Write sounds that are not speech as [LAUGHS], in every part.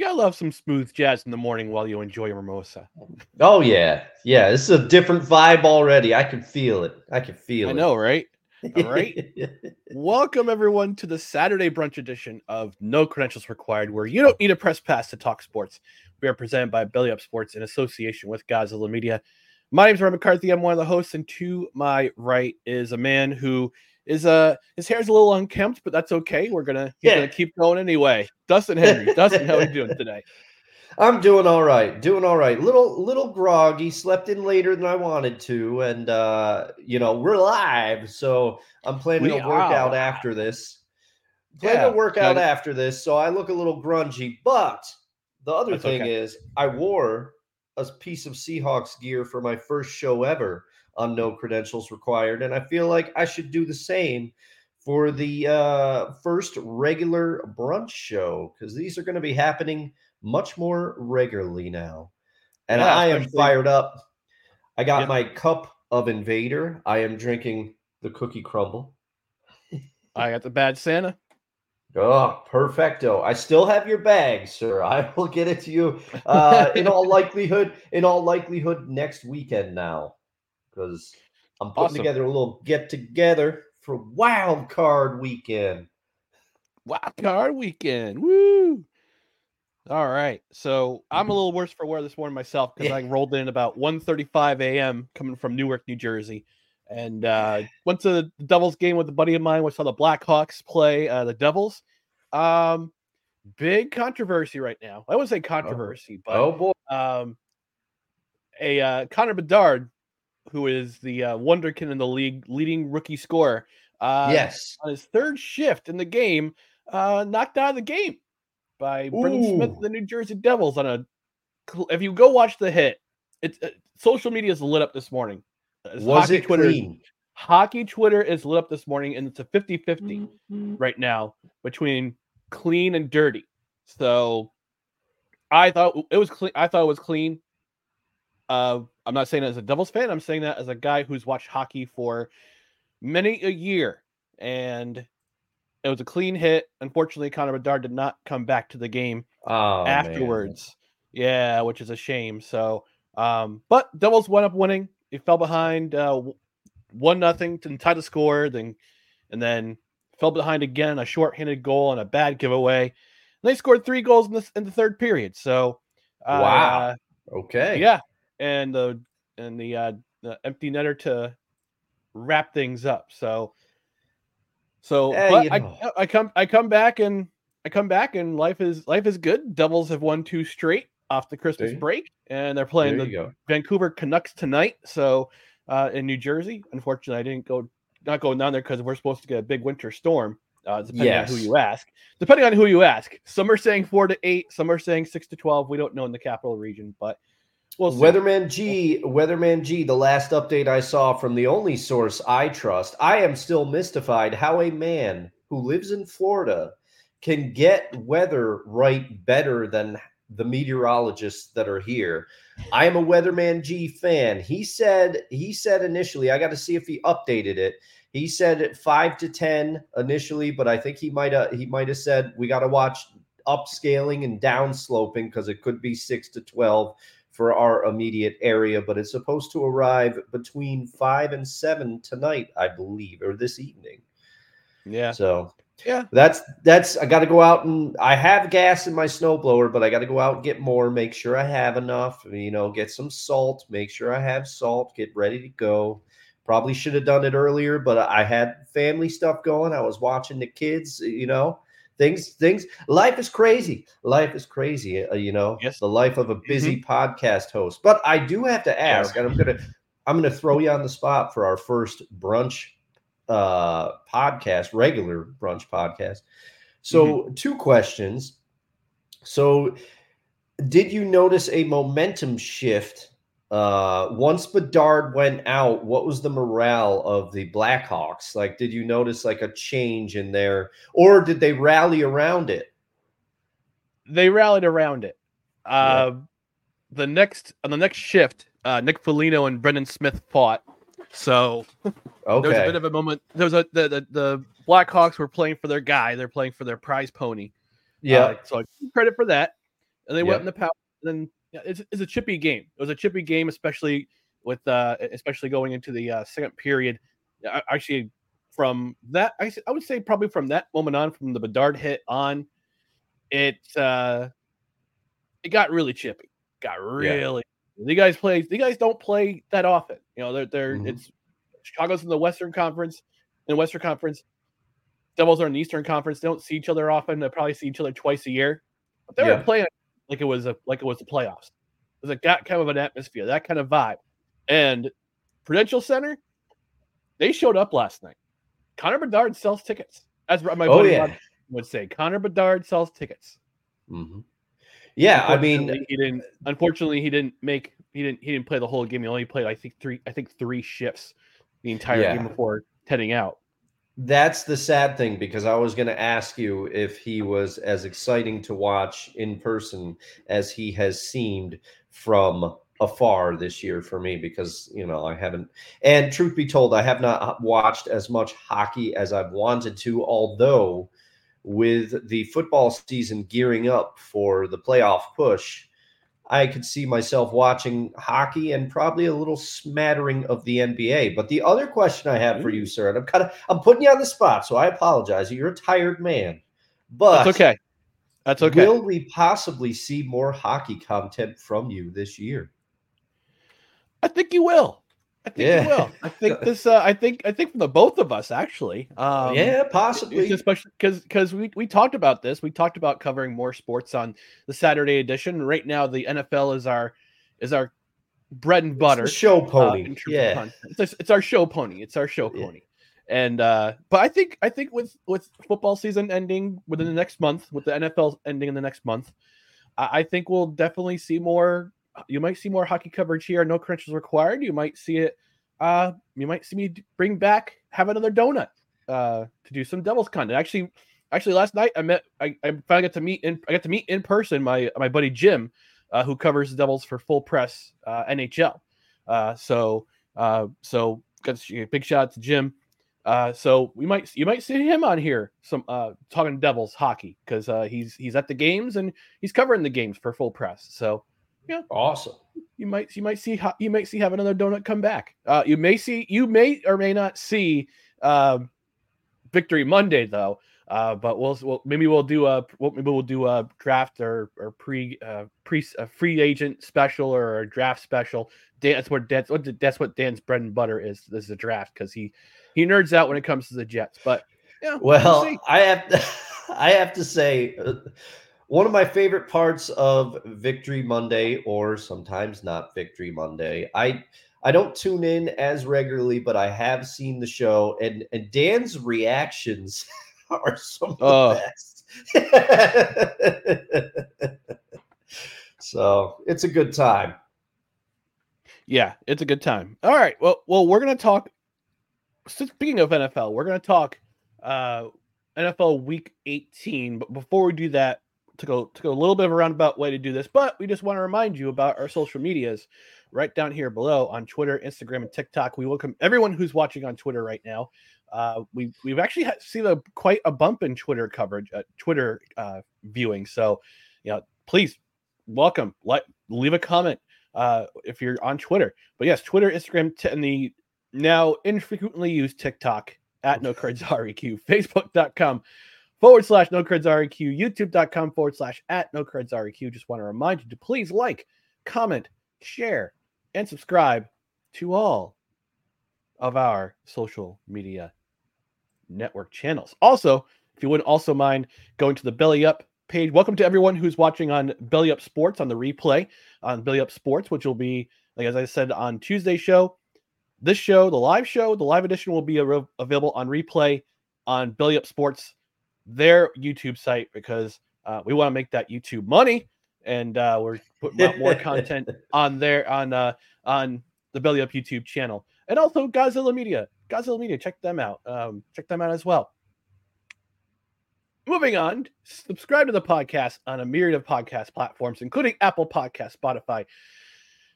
You gotta love some smooth jazz in the morning while you enjoy your mimosa. Oh yeah, yeah. This is a different vibe already. I can feel it. I can feel I it. I know, right? [LAUGHS] All right. Welcome everyone to the Saturday brunch edition of No Credentials Required, where you don't need a press pass to talk sports. We are presented by Belly Up Sports in association with Gozilla Media. My name is Ryan McCarthy. I'm one of the hosts, and to my right is a man who is uh his hair's a little unkempt, but that's okay. We're gonna Yeah. gonna keep going anyway. Dustin Henry. Dustin, how are you doing today? [LAUGHS] I'm doing all right. Doing all right. Little little groggy. Slept in later than I wanted to, and uh, you know we're live, so I'm planning We to work are after this. Plan Yeah, to work out after this, so I look a little grungy. But the other thing okay. is, I wore a piece of Seahawks gear for my first show ever on No Credentials Required, and I feel like I should do the same for the uh, first regular brunch show because these are going to be happening much more regularly now. And Yeah, I am fired up. I got Yep. my cup of Invader. I am drinking the cookie crumble. I got the bad Santa. Oh, perfecto. I still have your bag, sir. I will get it to you uh, in all [LAUGHS] likelihood, in all likelihood, next weekend now. Because I'm putting Awesome. together a little get together for wild card weekend. Wild card weekend. Woo! All right. So I'm Mm-hmm. a little worse for wear this morning myself because I rolled in about 1.35 a.m. coming from Newark, New Jersey. And uh, went to the Devils game with a buddy of mine. We saw the Blackhawks play uh, the Devils. Um, big controversy right now. I wouldn't say controversy, but Oh boy. um, a uh, Connor Bedard, who is the uh, wonderkin in the league, leading rookie scorer. Uh, yes. on his third shift in the game, uh, knocked out of the game by Brendan Smith, of the New Jersey Devils. On a, if you go watch the hit, it's uh, social media is lit up this morning. As Was hockey it Twitter, clean? Hockey Twitter is lit up this morning, and it's a 50 50 Mm-hmm. right now between clean and dirty. So I thought it was clean. I thought it was clean. Uh, I'm not saying that as a Devils fan. I'm saying that as a guy who's watched hockey for many a year, and it was a clean hit. Unfortunately, Connor Bedard did not come back to the game Oh, man. afterwards. Yeah, which is a shame. So, um, but Devils went up winning. They fell behind uh, one nothing to tie the score, then and then fell behind again, a shorthanded goal and a bad giveaway. And they scored three goals in the in the third period. So, uh, Wow. Okay. yeah, and the and the uh, the empty netter to wrap things up. So, so Eh, but I know. I come I come back and I come back and life is life is good. Devils have won two straight off the Christmas break, and they're playing the go. Vancouver Canucks tonight. So uh, in New Jersey, unfortunately, I didn't go not going down there because we're supposed to get a big winter storm. Uh, depending on who you ask, depending on who you ask, some are saying four to eight, some are saying six to twelve. We don't know in the capital region, but we'll. Weatherman G, Weatherman G, the last update I saw from the only source I trust, I am still mystified how a man who lives in Florida can get weather right better than the meteorologists that are here. I am a Weatherman G fan. He said he said initially, I got to see if he updated it. He said at 5 to 10 initially, but I think he might have he might have said we got to watch upscaling and downsloping because it could be 6 to 12 for our immediate area, but it's supposed to arrive between 5 and 7 tonight, I believe, or this evening. Yeah. So Yeah. that's that's I got to go out and I have gas in my snowblower, but I got to go out and get more. Make sure I have enough. You know, get some salt. Make sure I have salt. Get ready to go. Probably should have done it earlier, but I had family stuff going. I was watching the kids. You know, things things. Life is crazy. Life is crazy. Uh, you know, Yes. the life of a busy podcast host. But I do have to ask, and I'm gonna I'm gonna throw you on the spot for our first brunch uh podcast, regular brunch podcast. So, two questions. So, did you notice a momentum shift uh once Bedard went out? What was the morale of the Blackhawks? Like, did you notice like a change in there, or did they rally around it? they rallied around it. Yeah. Uh, the next on the next shift, uh, Nick Foligno and Brendan Smith fought. So okay. [LAUGHS] there was a bit of a moment. There was a the, the the Blackhawks were playing for their guy. They're playing for their prize pony. yeah. Uh, so I give credit for that. And they Yeah. went in the power. And then yeah, it's, it's a chippy game. It was a chippy game, especially with uh especially going into the uh, second period. I- Actually, from that, I, I would say probably from that moment on, from the Bedard hit on, it uh it got really chippy. Got really. The guys play. The guys don't play that often. You know, they're they're Mhm. it's Chicago's in the Western Conference. In the Western Conference, Devils are in the Eastern Conference. They don't see each other often. They probably see each other twice a year. But they Yeah. were playing like it was a like it was the playoffs. It was like that kind of an atmosphere, that kind of vibe. And Prudential Center, they showed up last night. Connor Bedard sells tickets. As my Oh, buddy yeah. Would say, Connor Bedard sells tickets. Mhm. Yeah, I mean, Unfortunately, he didn't. Unfortunately, he didn't make. He didn't. He didn't play the whole game. He only played, I think, three. I think three shifts the entire Yeah. game before heading out. That's the sad thing because I was going to ask you if he was as exciting to watch in person as he has seemed from afar this year for me because, you know, I haven't. And truth be told, I have not uh, watched as much hockey as I've wanted to, although with the football season gearing up for the playoff push, I could see myself watching hockey and probably a little smattering of the NBA. But the other question I have mm-hmm. for you, sir, and I'm kind of I'm putting you on the spot, so I apologize. You're a tired man, but That's okay. That's okay. Will we possibly see more hockey content from you this year? I think you will. I think Yeah. you will. I think [LAUGHS] this. Uh, I think. I think from the both of us actually. Um, yeah, possibly. especially because because we we talked about this. We talked about covering more sports on the Saturday edition. Right now, the NFL is our is our bread and butter. It's the show uh, pony. of yeah. It's, it's our show pony. It's our show Yeah. pony. And uh but I think I think with with football season ending within the next month, with the NFL ending in the next month, I, I think we'll definitely see more. You might see more hockey coverage here. No credentials required. You might see it. Uh, you might see me bring back have another donut uh to do some Devils content. Actually, actually last night I met I, I finally got to meet in I got to meet in person my my buddy Jim, uh, who covers the Devils for Full Press uh, NHL. Uh, so uh, so big shout out to Jim. Uh, so we might you might see him on here some uh talking Devils hockey because uh, he's he's at the games and he's covering the games for Full Press. So awesome. you might you might see you might see have another donut come back. Uh, you may see you may or may not see um, Victory Monday though. Uh, but we'll, we'll maybe we'll do a we'll- maybe we'll do a draft or or pre uh, pre a free agent special or a draft special. Dan, that's what that's what that's what Dan's bread and butter is. This is a draft because he he nerds out when it comes to the Jets. But yeah, we'll Well. I have to, [LAUGHS] I have to say, uh, one of my favorite parts of Victory Monday, or sometimes not Victory Monday, I I don't tune in as regularly, but I have seen the show, and and Dan's reactions [LAUGHS] are some of Oh. the best. [LAUGHS] so it's a good time. Yeah, it's a good time. All right. Well, well, we're gonna talk. Speaking of NFL, we're gonna talk uh, NFL Week 18. But before we do that, took a took a little bit of a roundabout way to do this, but we just want to remind you about our social medias right down here below on Twitter, Instagram, and TikTok. We welcome everyone who's watching on Twitter right now. Uh, we we've actually had, seen a quite a bump in Twitter coverage, uh, Twitter uh, viewing. So, you know, please welcome, like, leave a comment uh, if you're on Twitter. But yes, Twitter, Instagram, t- and the now infrequently used TikTok at [LAUGHS] no cards req, facebook.com forward slash no cards req, youtube.com forward slash at no cards req. Just want to remind you to please like, comment, share, and subscribe to all of our social media network channels. Also, if you wouldn't also mind going to the Belly Up page, welcome to everyone who's watching on Belly Up Sports on the replay on Belly Up Sports, which will be, like as I said on Tuesday show, this show, the live show, the live edition will be available on replay on Belly Up Sports, their YouTube site, because uh, we want to make that YouTube money, and uh, we're putting out more content [LAUGHS] on there on uh, on the Belly Up YouTube channel, and also Gozilla Media. Gozilla Media, check them out. Um, check them out as well. Moving on, subscribe to the podcast on a myriad of podcast platforms, including Apple Podcast, Spotify,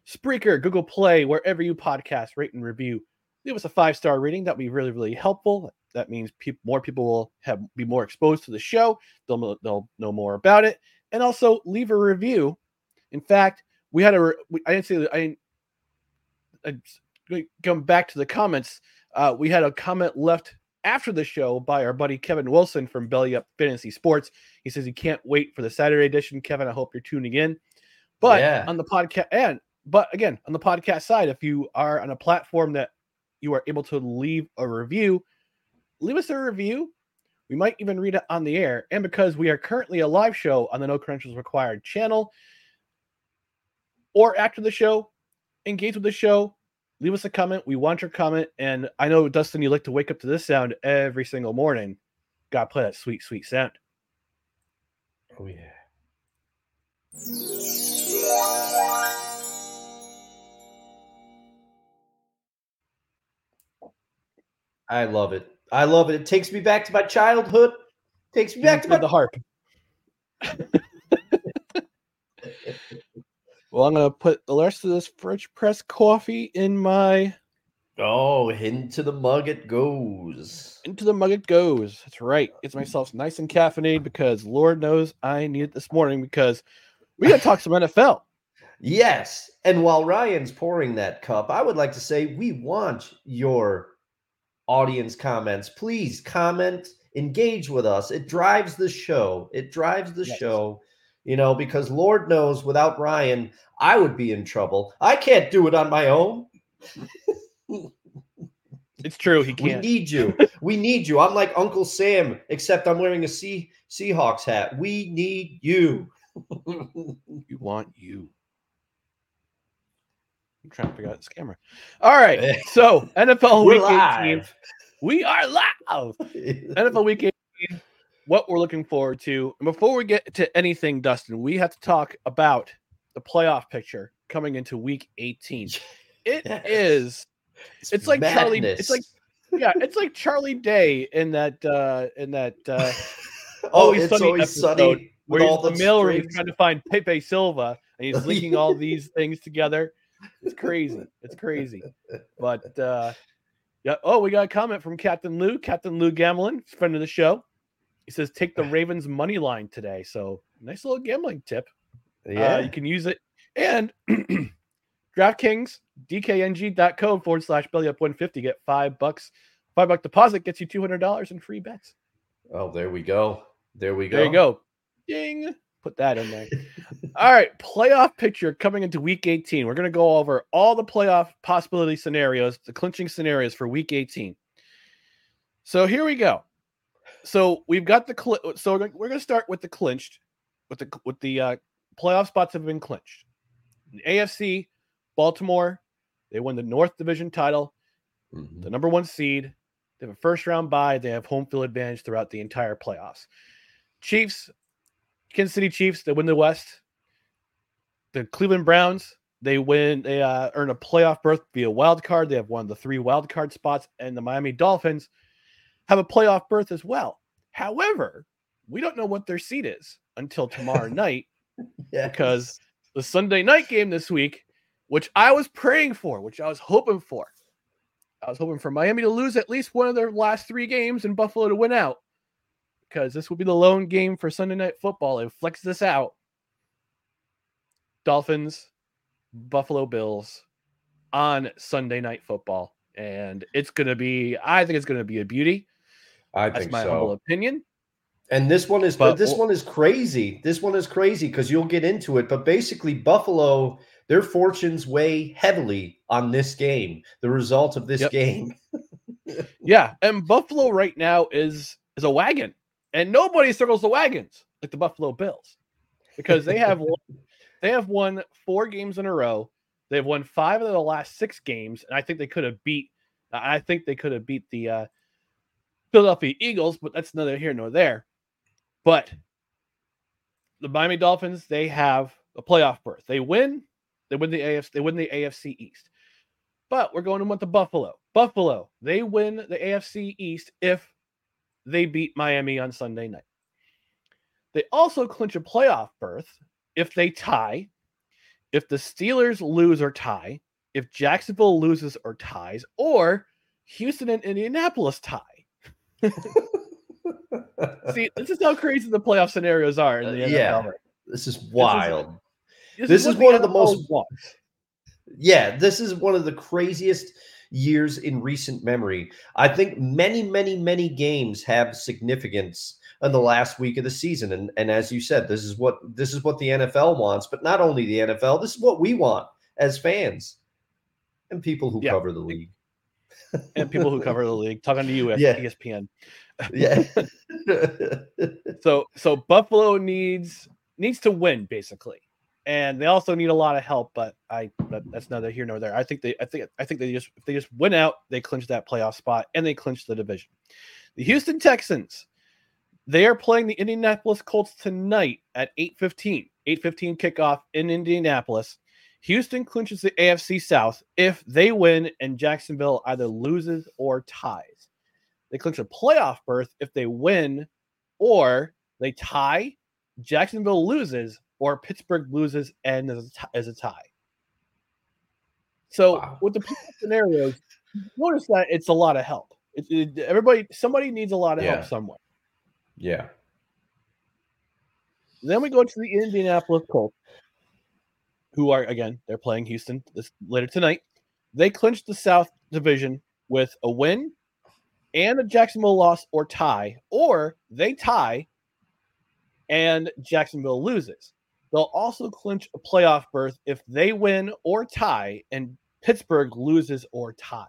Spreaker, Google Play, wherever you podcast, rate and review. Leave us a five star rating. That'd be really, really helpful. That means pe- more people will have be more exposed to the show. They'll they'll know more about it, and also leave a review. In fact, we had a re- I didn't say I didn't. I, come back to the comments. Uh, we had a comment left after the show by our buddy Kevin Wilson from Belly Up Fantasy Sports. He says he can't wait for the Saturday edition. Kevin, I hope you're tuning in. But yeah. on the podcast, and but again, on the podcast side, if you are on a platform that you are able to leave a review, leave us a review. We might even read it on the air. And because we are currently a live show on the No Credentials Required channel, or after the show, engage with the show, leave us a comment. We want your comment. And I know, Dustin, you like to wake up to this sound every single morning. Got to play that sweet, sweet sound. Oh, yeah. I love it. I love it. It takes me back to my childhood. Takes me back to my... the harp. well, I'm gonna put the rest of this French press coffee in my. Oh, into the mug it goes. Into the mug it goes. That's right. It's myself nice and caffeinated because Lord knows I need it this morning because we got to talk some NFL. Yes. And while Ryan's pouring that cup, I would like to say we want your audience comments. Please comment, engage with us. It drives the show. It drives the yes. show, you know, because Lord knows without Ryan, I would be in trouble. I can't do it on my own. it's true. He can't. We need you. [LAUGHS] we need you. I'm like Uncle Sam, except I'm wearing a sea Seahawks hat. We need you. [LAUGHS] we want you. I'm trying to figure out this camera. All right. [LAUGHS] So NFL we're week live. 18. We are live. [LAUGHS] NFL week 18. What we're looking forward to. And before we get to anything, Dustin, we have to talk about the playoff picture coming into week 18. [LAUGHS] It yes. is. It's, it's like. Charlie. It's like yeah, it's like Charlie Day in that uh in that uh oh, always it's sunny always sunny where he's the mill he's trying to find Pepe Silvia and he's linking all these things together. It's crazy. It's crazy. But uh yeah. Oh, we got a comment from Captain Lou. Captain Lou Gamelin, friend of the show. He says take the [LAUGHS] Ravens money line today. So nice little gambling tip. Uh, yeah, uh, you can use it. And [CLEARS THROAT] DraftKings, DKNG.co forward slash belly up 150. Get five bucks. Five buck deposit gets you $200 in free bets. Oh, there we go. There we go. There you go. Ding. Put that in there. all right. Playoff picture coming into week 18. We're going to go over all the playoff possibility scenarios, the clinching scenarios for week 18. So here we go. So we've got the cl- so we're going to start with the clinched with the with the uh, playoff spots have been clinched. The AFC, Baltimore, they won the North Division title, mm-hmm. the number one seed. They have a first round bye. They have home field advantage throughout the entire playoffs. Chiefs Kansas City Chiefs, they win the West. The Cleveland Browns, They win. They uh, earn a playoff berth via wild card. They have one of the three wild card spots, and the Miami Dolphins have a playoff berth as well. However, we don't know what their seat is until tomorrow [LAUGHS] night Yes. because the Sunday night game this week, which I was praying for, which I was hoping for, I was hoping for Miami to lose at least one of their last three games and Buffalo to win out because this will be the lone game for Sunday night football. It flex this out. Dolphins, Buffalo Bills on Sunday night football. And it's going to be, I think it's going to be a beauty. I That's think my humble so. opinion. And this one is But this one is crazy. This one is crazy because you'll get into it. But basically, Buffalo, their fortunes weigh heavily on this game, the result of this Yep. game. [LAUGHS] Yeah, and Buffalo right now is is a wagon, and nobody circles the wagons like the Buffalo Bills because they have [LAUGHS] won, they have won four games in a row. They've won five of the last six games, and I think they could have beat. I think they could have beat the uh, Philadelphia Eagles, but that's neither here nor there. But the Miami Dolphins, they have a playoff berth. They win, they win the AFC, they win the AFC East. But we're going to with the Buffalo. Buffalo, they win the AFC East if they beat Miami on Sunday night. They also clinch a playoff berth if they tie, if the Steelers lose or tie, if Jacksonville loses or ties, or Houston and Indianapolis tie. [LAUGHS] See, this is how crazy the playoff scenarios are in the Uh, yeah. This is wild. This, This is what one of the NFL most- wants. Yeah, this is one of the craziest years in recent memory. I think many, many, many games have significance in the last week of the season. And and as you said, this is what this is what the NFL wants, but not only the NFL, this is what we want as fans and people who Yeah. cover the league. and people who cover the league talking to you at [LAUGHS] Yeah. ESPN. Yeah. [LAUGHS] [LAUGHS] So so Buffalo needs needs to win basically, and they also need a lot of help. But I that, that's neither here nor there. I think they I think I think they just if they just win out, they clinch that playoff spot and they clinch the division. The Houston Texans, they are playing the Indianapolis Colts tonight at 8:15. 8:15 kickoff in Indianapolis. Houston clinches the AFC South if they win and Jacksonville either loses or ties. They clinch a playoff berth if they win or they tie, Jacksonville loses, or Pittsburgh loses and is a, ti- is a tie. So Wow. with the scenarios, [LAUGHS] notice that it's a lot of help. It, it- everybody, somebody needs a lot of Yeah. help somewhere. yeah. Then we go to the Indianapolis Colts, who are again they're playing Houston this later tonight. They clinched the South Division with a win and a Jacksonville loss or tie, or they tie and Jacksonville loses. They'll also clinch a playoff berth if they win or tie and Pittsburgh loses or ties.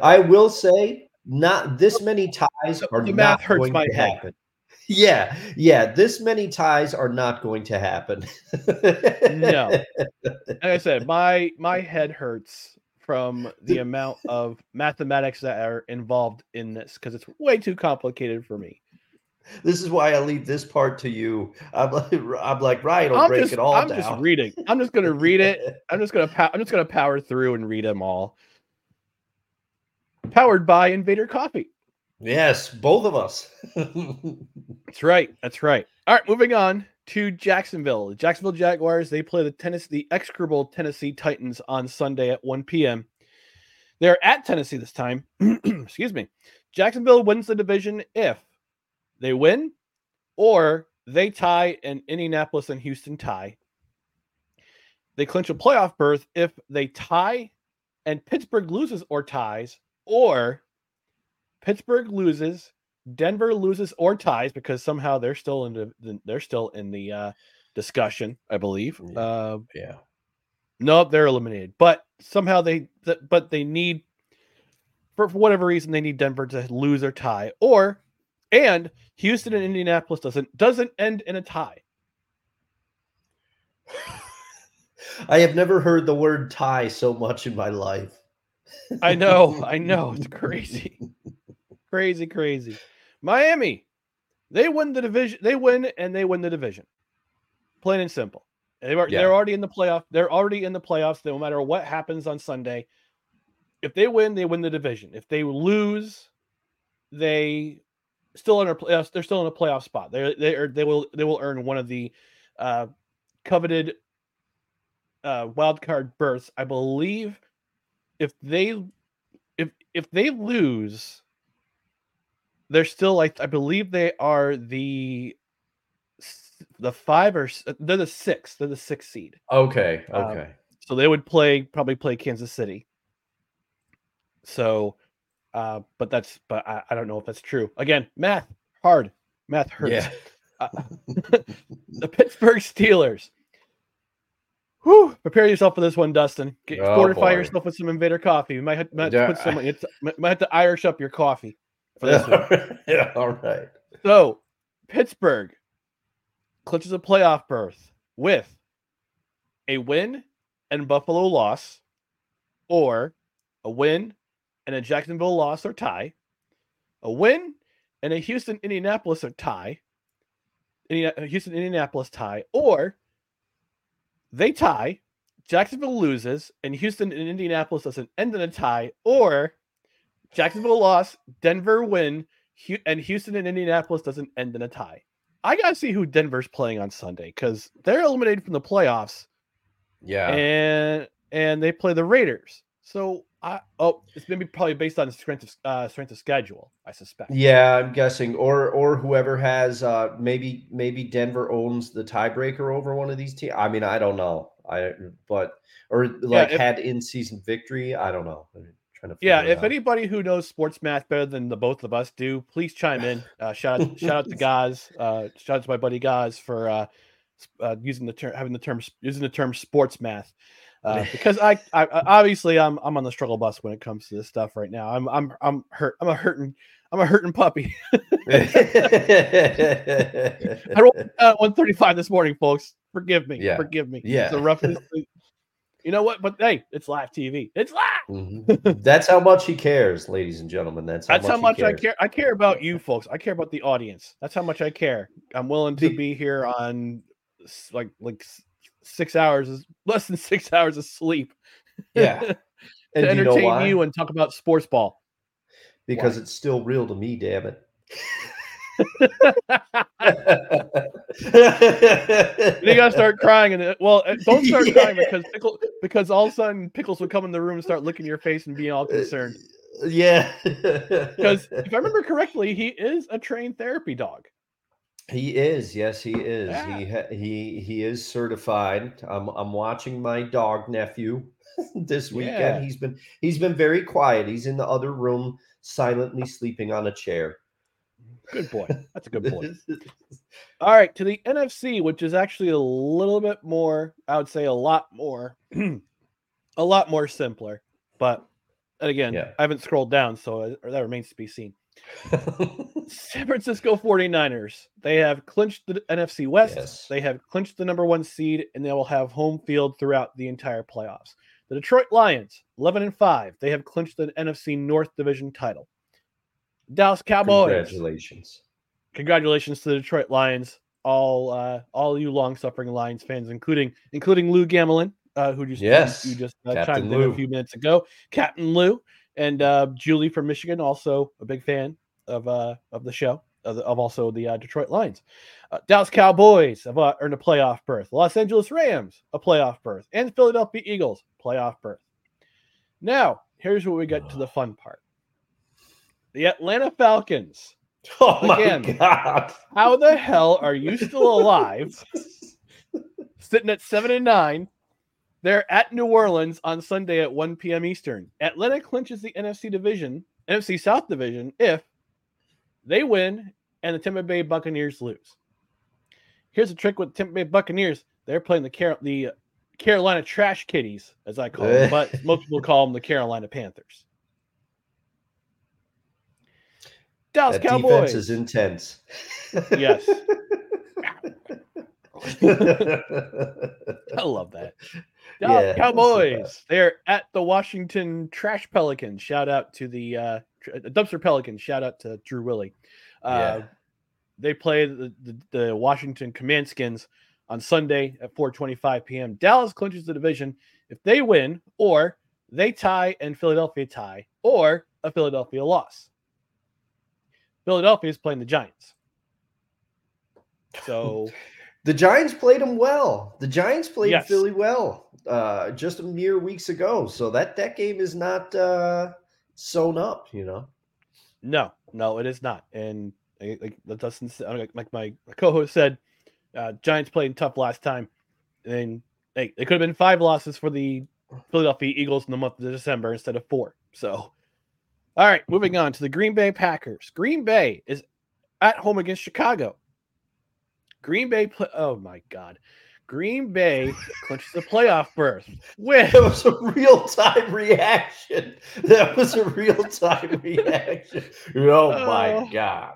I will say, not this many ties are the math not hurts going my to head. happen. Yeah, yeah, this many ties are not going to happen. No. [LAUGHS] Like I said, my my head hurts from the amount of mathematics that are involved in this because it's way too complicated for me. This is why I leave this part to you. I'm like, [LAUGHS] I'm like Ryan will I'm break just, it all I'm down. just reading. I'm just gonna read it. [LAUGHS] I'm just gonna pow- I'm just gonna power through and read them all. Powered by Invader Coffee. yes, both of us. [LAUGHS] That's right. That's right. All right, moving on to Jacksonville. The Jacksonville Jaguars. They play the Tennessee, the execrable Tennessee Titans on Sunday at 1 p.m. They're at Tennessee this time. [CLEARS THROAT] Excuse me. Jacksonville wins the division if they win or they tie and Indianapolis and Houston tie. They clinch a playoff berth if they tie and Pittsburgh loses or ties, or Pittsburgh loses, Denver loses or ties because somehow they're still in the they're still in the uh, discussion, I believe. Yeah. Uh, yeah. no, they're eliminated, but somehow they th- but they need for, for whatever reason they need Denver to lose or tie, or and Houston and Indianapolis doesn't doesn't end in a tie. [LAUGHS] I have never heard the word tie so much in my life. I know, [LAUGHS] I know, it's crazy, crazy, crazy. Miami, they win the division. They win and they win the division. Plain and simple. They are, Yeah. They're already in the playoff. They're already in the playoffs. No matter what happens on Sunday, if they win, they win the division. If they lose, they still in a playoffs. They're still in a playoff spot. They they are, they will they will earn one of the uh, coveted uh, wild card berths. I believe if they if if they lose, they're still like I believe they are the the five or they're the six. They're the sixth seed. Okay. Um, Okay. So they would play probably play Kansas City. So, uh, but that's but I, I don't know if that's true. Again, math hard. Math hurts. yeah. [LAUGHS] Uh, [LAUGHS] the Pittsburgh Steelers. Whew, prepare yourself for this one, Dustin. Get, Oh, fortify boy. yourself with some Invader coffee. You might have, might Yeah, to put some. It's, might have to Irish up your coffee for this one. [LAUGHS] yeah. All right. So, Pittsburgh clinches a playoff berth with a win and Buffalo loss, or a win and a Jacksonville loss or tie, a win and a Houston Indianapolis or tie, uh, Houston Indianapolis tie, or they tie, Jacksonville loses, and Houston and Indianapolis doesn't end in a tie, or Jacksonville loss, Denver win, and Houston and Indianapolis doesn't end in a tie. I gotta see who Denver's playing on Sunday because they're eliminated from the playoffs, Yeah. and and they play the Raiders. So I oh, it's maybe probably based on strength of uh, strength of schedule. I suspect. Yeah, I'm guessing, or or whoever has uh maybe maybe Denver owns the tiebreaker over one of these teams. I mean, I don't know. I but or like if- had in season victory. I don't know. I'm trying to Yeah, if out. anybody who knows sports math better than the both of us do, please chime in. [LAUGHS] Uh, shout out, shout out to Gaz. Uh, shout out to my buddy Gaz for uh, uh, using the term, having the term, using the term sports math. Uh, [LAUGHS] because I, I, obviously I'm, I'm on the struggle bus when it comes to this stuff right now. I'm, I'm, I'm hurt. I'm a hurting, I'm a hurting puppy. [LAUGHS] I rolled uh, 135 this morning, folks. Forgive me. Yeah. Forgive me. Yeah. It's the roughest. you know what? But hey, it's live TV. It's live. Mhm. That's how much he cares, ladies and gentlemen. That's how That's much how much I care. I care about you folks. I care about the audience. That's how much I care. I'm willing to Be- here on like like six hours, is [LAUGHS] less than six hours of sleep. [LAUGHS] Yeah. to And you know entertain you and talk about sports ball. because why? it's still real to me. Damn it. [LAUGHS] you gotta start crying and it- well, uh, don't start crying because pickle because all of a sudden pickles would come in the room and start licking your face and being all concerned. Yeah. Because if I remember correctly, he is a trained therapy dog. He is, yes, he is. Yeah. He he he is certified. I'm I'm watching my dog nephew [LAUGHS] this weekend. Yeah. He's been he's been very quiet. He's in the other room, silently sleeping on a chair. Good boy. That's a [LAUGHS] good boy. [LAUGHS] All right, to the NFC, which is actually a little bit more, I would say a lot more, [CLEARS THROAT] a lot more simpler. But again, Yeah. I haven't scrolled down, so uh, that remains to be seen. San Francisco 49ers, they have clinched the NFC West. Yes. They have clinched the number one seed, and they will have home field throughout the entire playoffs. The Detroit Lions, 11 and 5, they have clinched the NFC North Division title. Dallas Cowboys, Congratulations. congratulations to the Detroit Lions, all uh, all you long suffering Lions fans, including including Lou Gamelin, uh, who just Yes, you just uh, chimed in a few minutes ago, Captain Lou, and uh, Julie from Michigan, also a big fan of uh, of the show, of, of also the uh, Detroit Lions. Uh, Dallas Cowboys have uh, earned a playoff berth. Los Angeles Rams a playoff berth, and Philadelphia Eagles playoff berth. Now, here's where we get to the fun part. The Atlanta Falcons [LAUGHS] Oh my Again. god. how the hell are you still alive? [LAUGHS] Sitting at seven and nine. They're at New Orleans on Sunday at 1 p.m. Eastern. Atlanta clinches the NFC division, NFC South division, if they win and the Tampa Bay Buccaneers lose. Here's the trick with Tampa Bay Buccaneers. They're playing the Car- the Carolina Trash Kitties, as I call them, but [LAUGHS] most people call them the Carolina Panthers. Dallas That Cowboys. defense is intense. Yes. [LAUGHS] I love that. Dallas Yeah, Cowboys. They're at the Washington Trash Pelicans. Shout out to the uh, uh, Dumpster Pelicans. Shout out to Drew Willie. Uh, Yeah. They play the, the, the Washington Command Skins on Sunday at 4:25 p.m. Dallas clinches the division if they win, or they tie and Philadelphia tie, or a Philadelphia loss. Philadelphia is playing the Giants. So [LAUGHS] the Giants played them well. The Giants played Yes. Philly well uh, just a mere weeks ago. So that that game is not uh, sewn up, you know. no, no, it is not. And like like like my co-host said, uh, Giants played tough last time, and hey, it could have been five losses for the Philadelphia Eagles in the month of December instead of four. So, all right, moving on to the Green Bay Packers. Green Bay is at home against Chicago. Green Bay, play, oh my God, Green Bay clinches the playoff berth with That was a real time reaction. That was a real time [LAUGHS] reaction. Oh Oh. my god!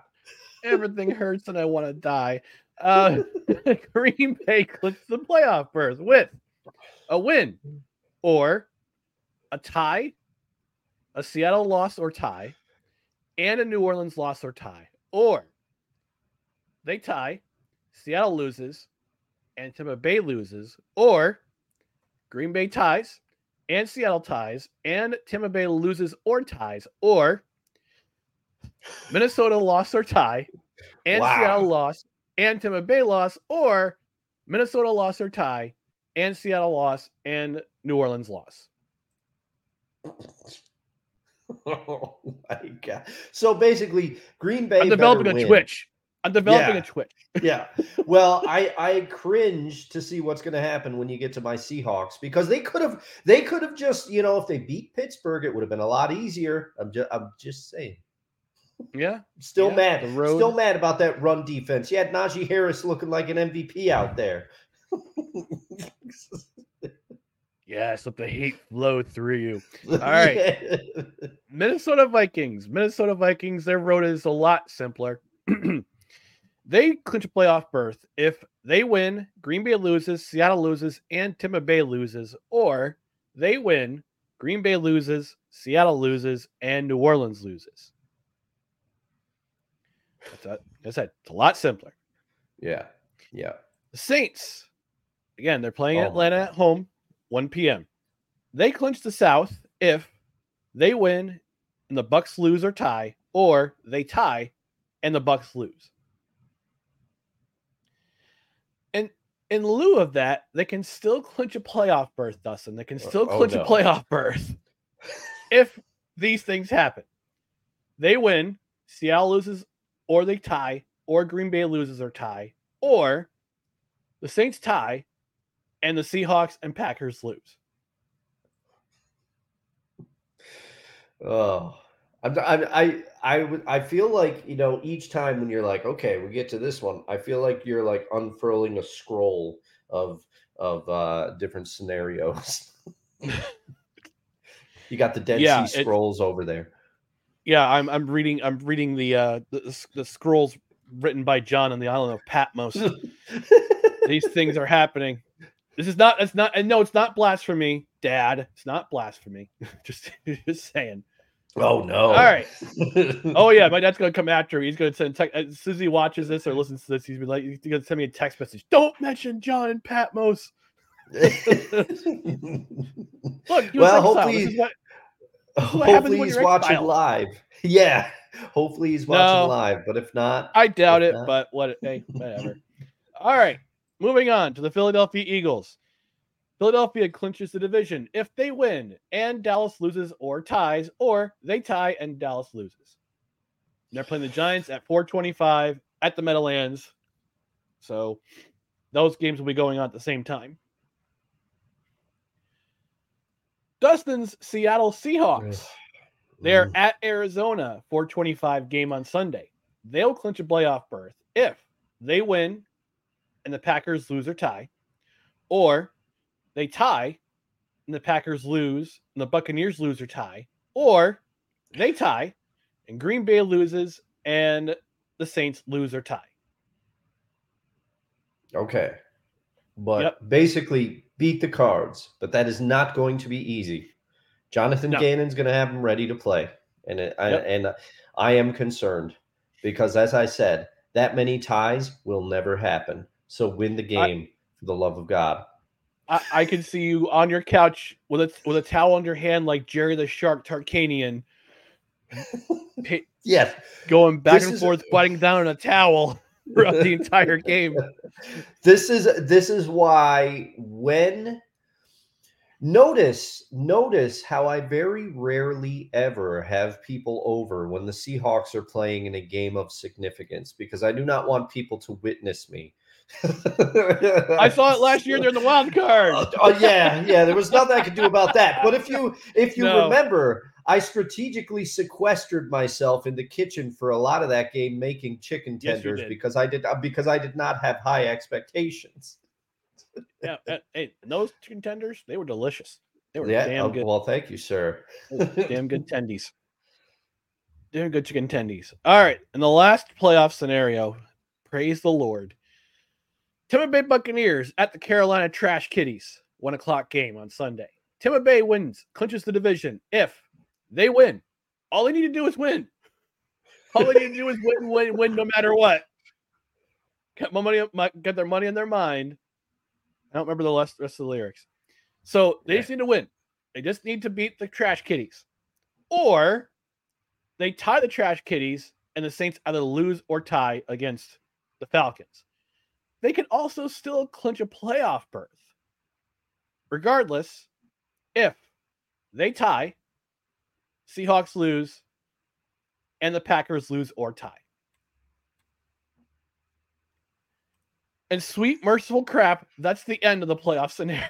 everything hurts and I want to die. Uh, [LAUGHS] Green Bay clinches the playoff berth with a win or a tie, a Seattle loss or tie, and a New Orleans loss or tie, or they tie, Seattle loses, and Tampa Bay loses, or Green Bay ties and Seattle ties, and Tampa Bay loses or ties, or Minnesota lost or tie, and Wow. Seattle lost, and Tampa Bay lost, or Minnesota lost or tie, and Seattle lost, and New Orleans lost. [LAUGHS] Oh my god! So basically, Green Bay. I'm developing a win. Twitch. I'm developing Yeah. a Twitch. [LAUGHS] yeah. Well, I I cringe to see what's going to happen when you get to my Seahawks because they could have they could have just you know if they beat Pittsburgh it would have been a lot easier. I'm just I'm just saying. Yeah. Still Yeah, mad. Still mad about that run defense. You had Najee Harris looking like an MVP out there. [LAUGHS] Yes, let the hate flow through you. [LAUGHS] All right. Minnesota Vikings. Minnesota Vikings, their road is a lot simpler. [CLEARS THROAT] they clinch a playoff berth if they win, Green Bay loses, Seattle loses, and Tampa Bay loses, or they win, Green Bay loses, Seattle loses, and New Orleans loses. That's a, I said, it's a lot simpler. Yeah. Yeah. The Saints, again, they're playing Oh. Atlanta at home, 1 p.m. They clinch the South if they win and the Bucks lose or tie, or they tie and the Bucks lose. And in lieu of that, they can still clinch a playoff berth, Dustin. They can oh, still oh clinch no. a playoff berth [LAUGHS] if these things happen. They win, Seattle loses, or they tie, or Green Bay loses or tie, or the Saints tie and the Seahawks and Packers lose. Oh, I'm, I'm, I, I, I feel like you know each time when you're like, okay, we get to this one, I feel like you're like unfurling a scroll of of uh different scenarios. [LAUGHS] you got the Dead Yeah, Sea it- Scrolls over there. Yeah, I'm I'm reading I'm reading the uh the, the scrolls written by John on the island of Patmos. [LAUGHS] These things are happening. This is not it's not and no, it's not blasphemy, Dad. It's not blasphemy. [LAUGHS] just just saying. Oh no! All right. Oh yeah, my dad's gonna come after me. He's gonna send text as soon as he watches this or listens to this. He's like, he's gonna send me a text message. Don't mention John and Patmos. [LAUGHS] Look, well, hopefully, what- what hopefully he's watching exiled. live. Yeah, hopefully he's watching No. live. But if not, I doubt it, not- but what? Hey, whatever. [LAUGHS] All right, moving on to the Philadelphia Eagles. Philadelphia clinches the division if they win and Dallas loses or ties, or they tie and Dallas loses. They're playing the Giants at 425 at the Meadowlands. So those games will be going on at the same time. Dustin's Seattle Seahawks. They're at Arizona 425 game on Sunday. They'll clinch a playoff berth if they win and the Packers lose or tie, or they tie and the Packers lose and the Buccaneers lose or tie, or they tie and Green Bay loses and the Saints lose or tie. Okay. But Yep. basically beat the cards, but that is not going to be easy. Jonathan No. Gannon's going to have him ready to play. And I, Yep. and I am concerned because as I said, that many ties will never happen. So win the game For the love of God. I, I can see you on your couch with a with a towel in your hand, like Jerry the Shark Tarkanian, [LAUGHS] Yes. going back This and forth, biting down on a towel [LAUGHS] throughout the entire [LAUGHS] game. this is this is why when notice notice how I very rarely ever have people over when the Seahawks are playing in a game of significance because I do not want people to witness me. [LAUGHS] I saw it last year during the wild card. Oh, oh, yeah, yeah. There was nothing I could do about that. But if you if you No. remember, I strategically sequestered myself in the kitchen for a lot of that game, making chicken tenders did. because I did uh, because I did not have high expectations. Yeah, uh, hey, and those chicken tenders, they were delicious. They were Yeah. damn oh, good. well, thank you, sir. [LAUGHS] damn good tendies. Damn good chicken tendies. All right. In the last playoff scenario, praise the Lord. Tampa Bay Buccaneers at the Carolina Trash Kitties, one o'clock game on Sunday. Tampa Bay wins, clinches the division. If they win, all they need to do is win. All they need to do is win, win, win, no matter what. Get my money, my, get their money in their mind. I don't remember the rest, rest of the lyrics. So they just need to win. They just need to beat the Trash Kitties, or they tie the Trash Kitties, and the Saints either lose or tie against the Falcons. They can also still clinch a playoff berth. Regardless, if they tie, Seahawks lose, and the Packers lose or tie. And sweet, merciful crap, that's the end of the playoff scenario.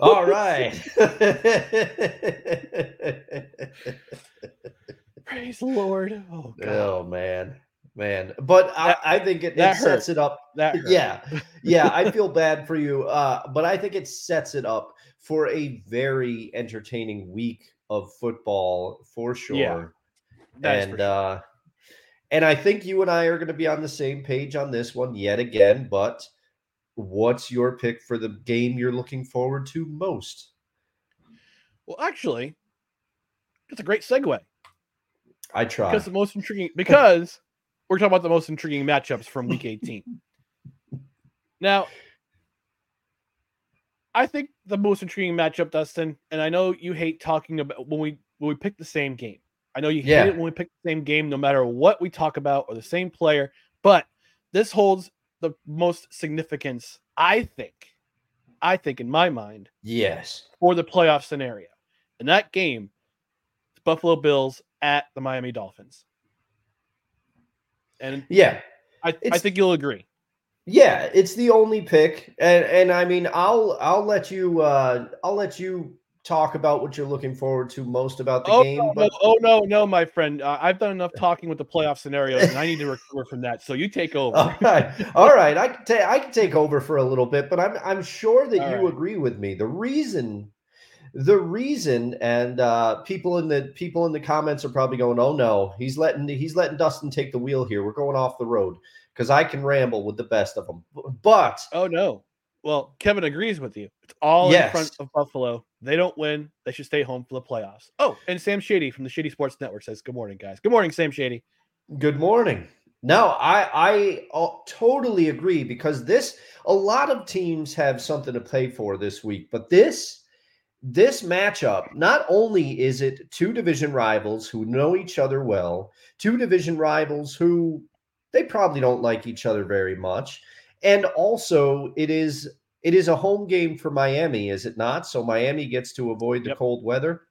All right. [LAUGHS] [LAUGHS] Praise the Lord. Oh, God. oh man, man. But That- I, I think it, it sets it up. That [LAUGHS] hurt. Yeah, yeah. I feel bad for you, uh, but I think it sets it up for a very entertaining week of football for sure. is and for sure. uh and I think you and I are going to be on the same page on this one yet again. But what's your pick for the game you're looking forward to most? Well, actually, it's a great segue I try. because the most intriguing [LAUGHS] because we're talking about the most intriguing matchups from Week 18. [LAUGHS] now, I think the most intriguing matchup, Dustin, and I know you hate talking about when we when we pick the same game. I know you hate Yeah. it when we pick the same game, no matter what we talk about or the same player. But this holds the most significance, I think. I think, in my mind, Yes. for the playoff scenario. And that game, Buffalo Bills at the Miami Dolphins. And Yeah. I, I think you'll agree. Yeah, it's the only pick, and and I mean, I'll I'll let you uh I'll let you talk about what you're looking forward to most about the Oh game. no, But oh no, no, my friend. Uh, I've done enough talking with the playoff scenarios, and I need to recover from that. So you take [LAUGHS] over. all right, all right, I can take I can take over for a little bit, but I'm I'm sure that All you right. agree with me. The reason, the reason, and uh people in the people in the comments are probably going, "Oh no, he's letting he's letting Dustin take the wheel here. We're going off the road." Because I can ramble with the best of them, but oh no. Well, Kevin agrees with you. It's all Yes. in front of Buffalo. They don't win. They should stay home for the playoffs. Oh, and Sam Shady from the Shady Sports Network says, "Good morning, guys. Good morning, Sam Shady." Good morning. No, I I uh, totally agree because this a lot of teams have something to play for this week, but this this matchup not only is it two division rivals who know each other well, two division rivals who they probably don't like each other very much, and also it is it is a home game for Miami, is it not? So Miami gets to avoid the Yep. cold weather.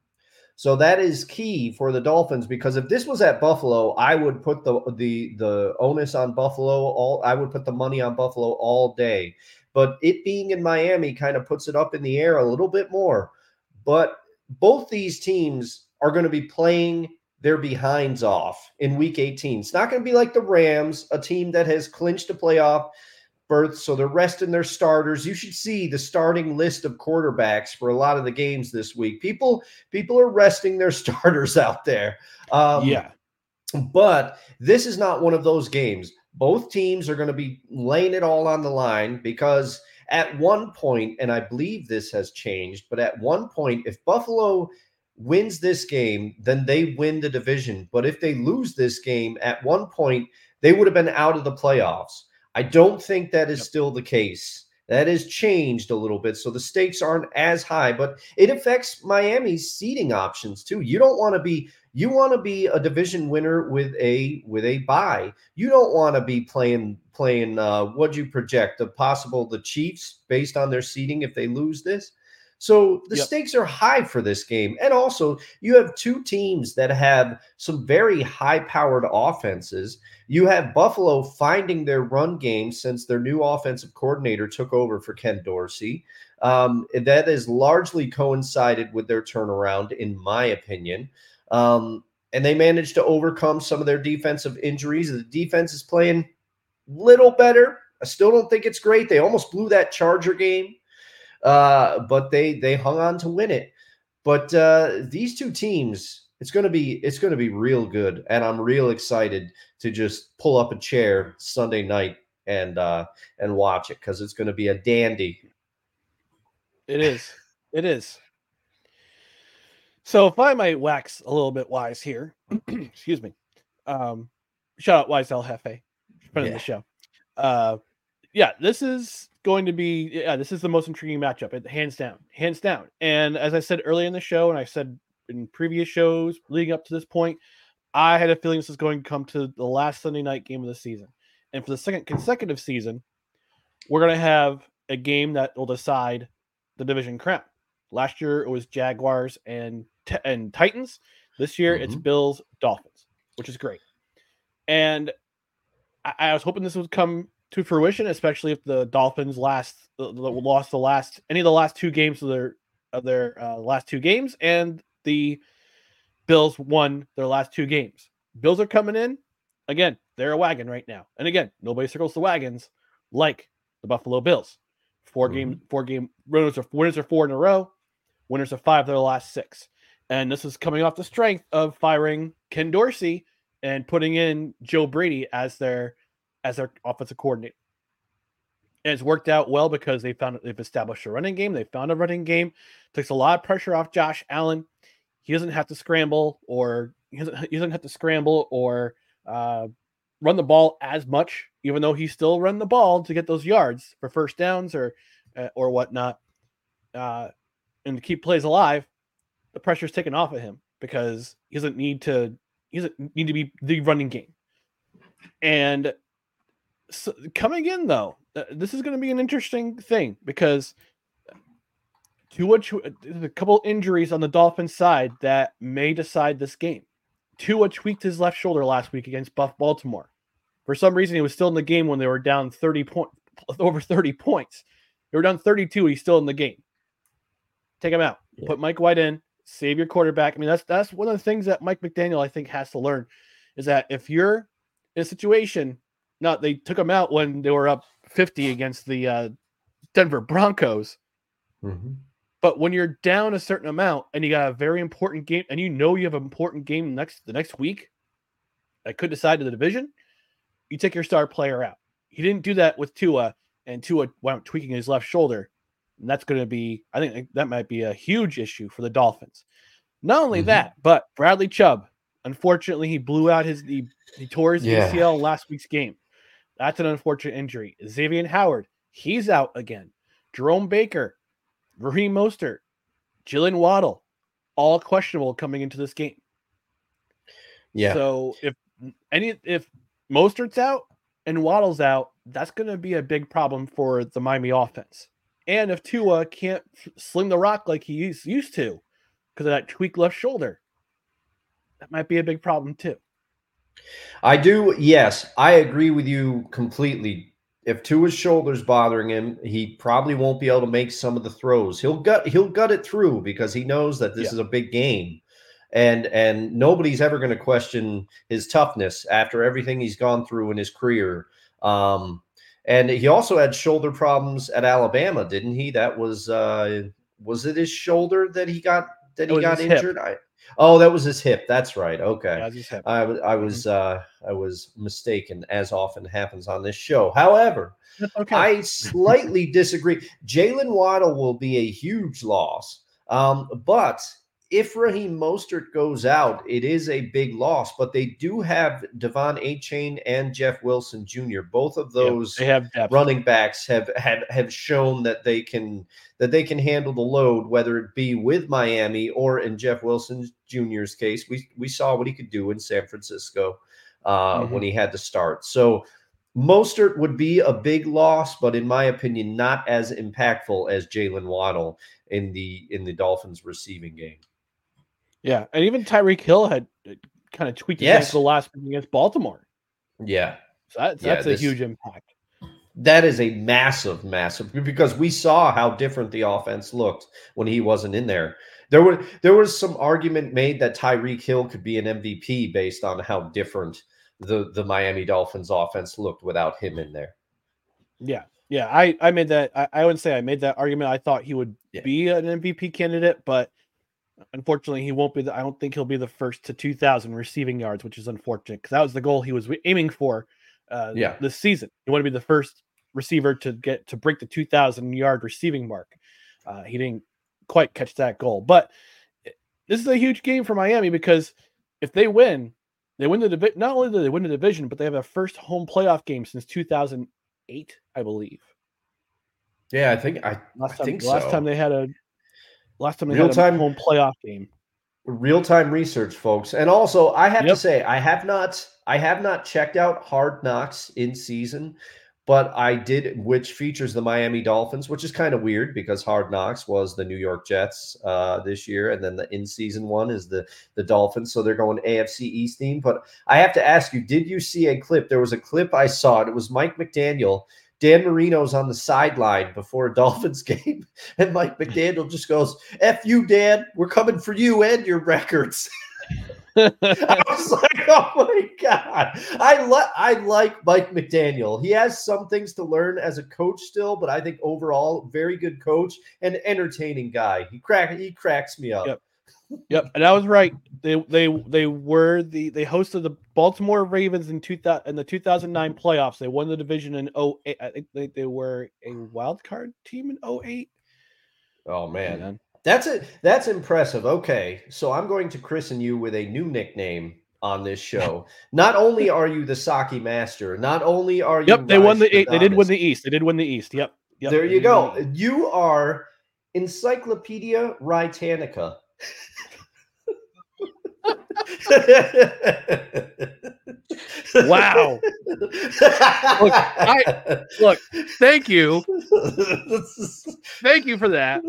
So that is key for the Dolphins because if this was at Buffalo, I would put the the the onus on Buffalo all I would put the money on Buffalo all day. But it being in Miami kind of puts it up in the air a little bit more. But both these teams are going to be playing their behinds off in week 18. It's not going to be like the Rams, a team that has clinched a playoff berth, so they're resting their starters. You should see the starting list of quarterbacks for a lot of the games this week. People people are resting their [LAUGHS] starters out there. Um, yeah. but this is not one of those games. Both teams are going to be laying it all on the line because at one point, and I believe this has changed, but at one point, if Buffalo wins this game, then they win the division. But if they lose this game, at one point, they would have been out of the playoffs. I don't think that is still the case That has changed a little bit. So the stakes aren't as high, but it affects Miami's seeding options too. You don't want to be you want to be a division winner with a with a bye. You don't want to be playing playing uh what do you project of possible the Chiefs based on their seating if they lose this. So the yep. stakes are high for this game. And also, you have two teams that have some very high powered offenses. You have Buffalo finding their run game since their new offensive coordinator took over for Ken Dorsey. Um, that has largely coincided with their turnaround, in my opinion. Um, and they managed to overcome some of their defensive injuries. The defense is playing little better. I still don't think it's great. They almost blew that Charger game uh, but they they hung on to win it. But uh, these two teams, it's gonna be it's gonna be real good, and I'm real excited to just pull up a chair Sunday night and uh, and watch it because it's gonna be a dandy. It is. It is. So if I might wax a little bit wise here, [CLEARS THROAT] excuse me. Um, shout out Wise El Jefe, friend yeah. of the show. Uh, yeah, this is going to be yeah, this is the most intriguing matchup, hands down, hands down. And as I said earlier in the show, and I said in previous shows leading up to this point, I had a feeling this was going to come to the last Sunday night game of the season. And for the second consecutive season, we're going to have a game that will decide the division crown. Last year it was Jaguars and and Titans. This year mm-hmm. it's Bills Dolphins, which is great. And I, I was hoping this would come to fruition, especially if the Dolphins last lost the last any of the last two games of their of their uh, last two games, and the Bills won their last two games. Bills are coming in again. They're a wagon right now, and again, nobody circles the wagons like the Buffalo Bills. 4 mm-hmm. game, four game winners are winners are four in a row. Winners are five of their last six, and this is coming off the strength of firing Ken Dorsey and putting in Joe Brady as their as their offensive coordinator. And it's worked out well because they found they've established a running game. They found a running game. Takes a lot of pressure off Josh Allen. He doesn't have to scramble or he doesn't, he doesn't have to scramble or uh, run the ball as much, even though he still run the ball to get those yards for first downs or uh, or whatnot, uh, and to keep plays alive. The pressure's taken off of him because he doesn't need to. He doesn't need to be the running game, and so coming in though, uh, this is going to be an interesting thing because Tua, a couple injuries on the Dolphins side that may decide this game. Tua tweaked his left shoulder last week against Buff Baltimore. For some reason, he was still in the game when they were down 30 point [LAUGHS] over 30 points. They were down 32. He's still in the game. Take him out. Yeah. Put Mike White in. Save your quarterback. I mean, that's that's one of the things that Mike McDaniel I think has to learn is that if you're in a situation no, they took him out when they were up 50 against the uh, Denver Broncos. Mm-hmm. But when you're down a certain amount and you got a very important game, and you know you have an important game next the next week that could decide to the division, you take your star player out. He didn't do that with Tua, and Tua wound tweaking his left shoulder. And that's going to be, I think that might be a huge issue for the Dolphins. Not only mm-hmm. that, but Bradley Chubb, unfortunately, he blew out his, he, he tore his yeah. ACL last week's game. That's an unfortunate injury. Xavier Howard, he's out again. Jerome Baker, Raheem Mostert, Jaylen Waddle, all questionable coming into this game. Yeah. So if any if Mostert's out and Waddle's out, that's going to be a big problem for the Miami offense. And if Tua can't sling the rock like he used to because of that tweak left shoulder, that might be a big problem too. I do. Yes, I agree with you completely. If Tua's shoulders bothering him, he probably won't be able to make some of the throws. He'll gut he'll gut it through because he knows that this yeah. is a big game. And and nobody's ever going to question his toughness after everything he's gone through in his career. Um, and he also had shoulder problems at Alabama, didn't he? That was uh was it his shoulder that he got that he got injured? I Oh, that was his hip. That's right. Okay. Yeah, I, I mm-hmm. was uh, I was mistaken, as often happens on this show. However, okay. I slightly disagree. Jaylen Waddle will be a huge loss, um, but if Raheem Mostert goes out, it is a big loss, but they do have De'Von Achane and Jeff Wilson Jr. Both of those running backs have have have shown that they can that they can handle the load, whether it be with Miami or in Jeff Wilson Jr.'s case. We we saw what he could do in San Francisco uh, Mhm. when he had to start. So Mostert would be a big loss, but in my opinion, not as impactful as Jaylen Waddle in the in the Dolphins receiving game. Yeah, and even Tyreek Hill had uh, kind of tweaked his Yes. ankle last week against Baltimore. Yeah. So that's Yeah, that's this- a huge impact. That is a massive, massive because we saw how different the offense looked when he wasn't in there. There were there was some argument made that Tyreek Hill could be an MVP based on how different the the Miami Dolphins offense looked without him in there. Yeah, yeah. I I made that. I, I wouldn't say I made that argument. I thought he would Yeah. be an MVP candidate, but unfortunately, he won't be. The, I don't think he'll be the first to 2,000 receiving yards, which is unfortunate because that was the goal he was aiming for. Uh, Yeah. this season, he wanted to be the first receiver to get to break the 2,000 yard receiving mark. Uh, he didn't quite catch that goal, but this is a huge game for Miami because if they win, they win the division. Not only do they win the division, but they have a first home playoff game since 2008, I believe. Yeah, I think I, Last I think last so. time they had a last time they Real time- home playoff game. real time research, folks. And also, I have to say, I have not I have not checked out Hard Knocks in season, but I did, which features the Miami Dolphins, which is kind of weird because Hard Knocks was the New York Jets uh, this year, and then the in season one is the the Dolphins. So they're going AFC East theme. But I have to ask you, did you see a clip? There was a clip I saw. It was Mike McDaniel. Dan Marino's on the sideline before a [LAUGHS] Dolphins game, and Mike McDaniel just goes, F you, Dan. We're coming for you and your records. [LAUGHS] I [LAUGHS] was like, oh my God. I like I like Mike McDaniel. He has some things to learn as a coach still, but I think overall, very good coach and entertaining guy. He crack he cracks me up. Yep. Yep, and I was right. They they they were the they hosted the Baltimore Ravens in two thousand in the two thousand nine playoffs. They won the division in 08. I think they, they were a wild card team in 08. Oh man. Man. That's it. That's impressive. Okay. So I'm going to christen you with a new nickname on this show. [LAUGHS] Not only are you the Saki master, not only are you Yep, they won the. They did win the East. They did win the East. Yep. yep there you go. the You are Encyclopedia Ritanica. Wow. I- Look, thank you, thank you for that.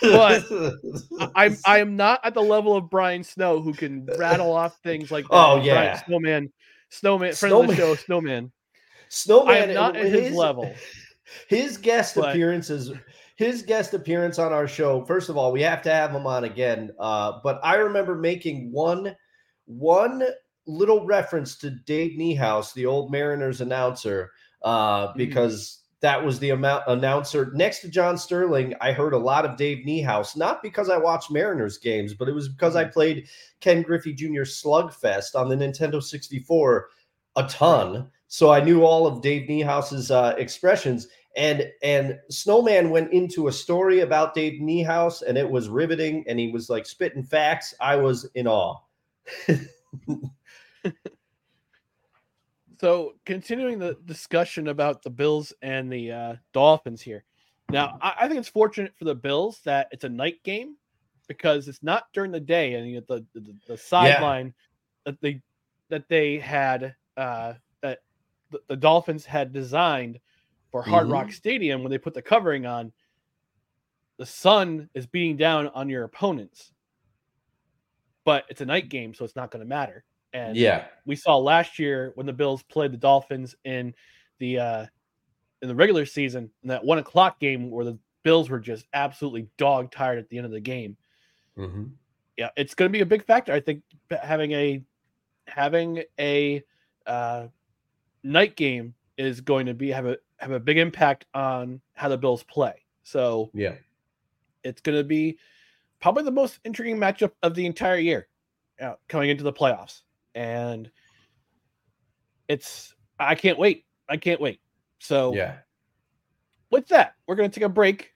But I- I'm I am not at the level of Brian Snow who can rattle off things like that. Oh, Brian yeah. Snowman, Snowman, friend of the Snowman. show, Snowman. Snowman. I am not at his level. His guest But- appearances, his guest appearance on our show. First of all, we have to have him on again. Uh, but I remember making one, one little reference to Dave Niehaus, the old Mariners announcer, uh, because that was the amount announcer next to John Sterling. I heard a lot of Dave Niehaus, not because I watched Mariners games, but it was because I played Ken Griffey Jr. Slugfest on the Nintendo 64 a ton. So I knew all of Dave Niehaus's uh, expressions. And and Snowman went into a story about Dave Niehaus, and it was riveting. And he was like spitting facts. I was in awe. [LAUGHS] So continuing the discussion about the Bills and the uh, Dolphins here. Now, I, I think it's fortunate for the Bills that it's a night game because it's not during the day, and you know, the, the the sideline that they that they had uh, that the, the Dolphins had designed for Hard Rock Stadium when they put the covering on. The sun is beating down on your opponents, but it's a night game, so it's not going to matter. And Yeah. we saw last year when the Bills played the Dolphins in the uh in the regular season in that one o'clock game where the Bills were just absolutely dog tired at the end of the game. Mm-hmm. Yeah, it's going to be a big factor. I think having a having a uh, night game is going to be have a have a big impact on how the Bills play. So Yeah. it's going to be probably the most intriguing matchup of the entire year uh, coming into the playoffs. And it's, I can't wait. I can't wait. So, Yeah. with that, we're going to take a break.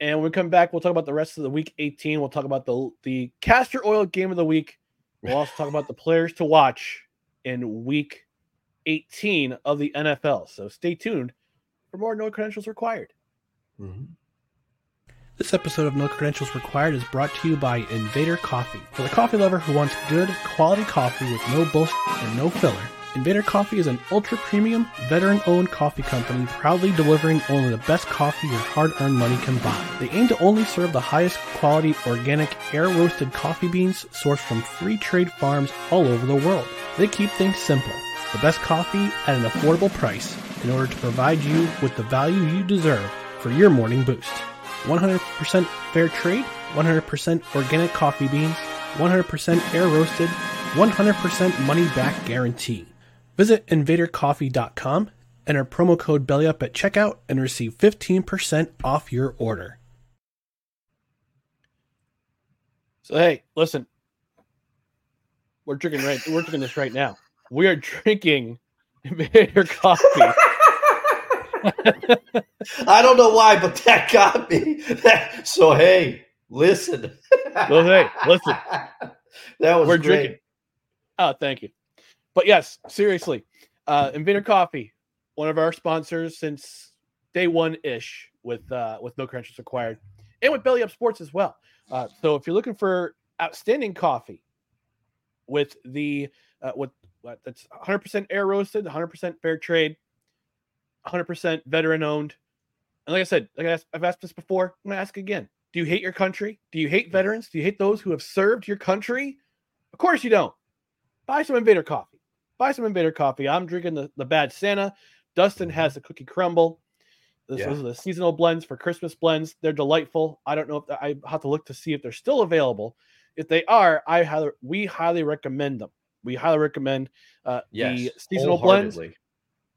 And when we come back, we'll talk about the rest of the week 18. We'll talk about the the castor oil game of the week. We'll also talk about the players to watch in week 18 of the NFL. So stay tuned for more no credentials required. Mm-hmm. This episode of No Credentials Required is brought to you by Invader Coffee. For the coffee lover who wants good, quality coffee with no bullshit and no filler, Invader Coffee is an ultra premium, veteran owned coffee company proudly delivering only the best coffee your hard earned money can buy. They aim to only serve the highest quality organic, air roasted coffee beans sourced from free trade farms all over the world. They keep things simple the best coffee at an affordable price in order to provide you with the value you deserve for your morning boost. 100% fair trade, 100% organic coffee beans, 100% air roasted, 100% money back guarantee. Visit invadercoffee.com, and enter promo code BELLYUP at checkout, and receive 15% off your order. So hey, listen. We're drinking right we're drinking this right now. We are drinking [LAUGHS] Invader Coffee. I don't know why, but that got me. [LAUGHS] so hey, listen. well, hey, listen. [LAUGHS] That was we're great. drinking. Oh, thank you. But yes, seriously, uh, Invader Coffee, one of our sponsors since day one ish with uh, with no credentials required, and with Belly Up Sports as well. Uh, so if you're looking for outstanding coffee with the uh, with what that's 100% air roasted, 100% fair trade, 100% veteran owned, and like I said, like I asked, I've asked this before, I'm gonna ask again. Do you hate your country? Do you hate veterans? Do you hate those who have served your country? Of course you don't. Buy some Invader Coffee buy some Invader coffee. I'm drinking the, the Bad Santa. Dustin mm-hmm. has the Cookie Crumble. This, yeah. Are the seasonal blends for Christmas blends. They're delightful. I don't know if I have to look to see if they're still available. If they are, I highly, we highly recommend them. We highly recommend uh, yes, the seasonal blends.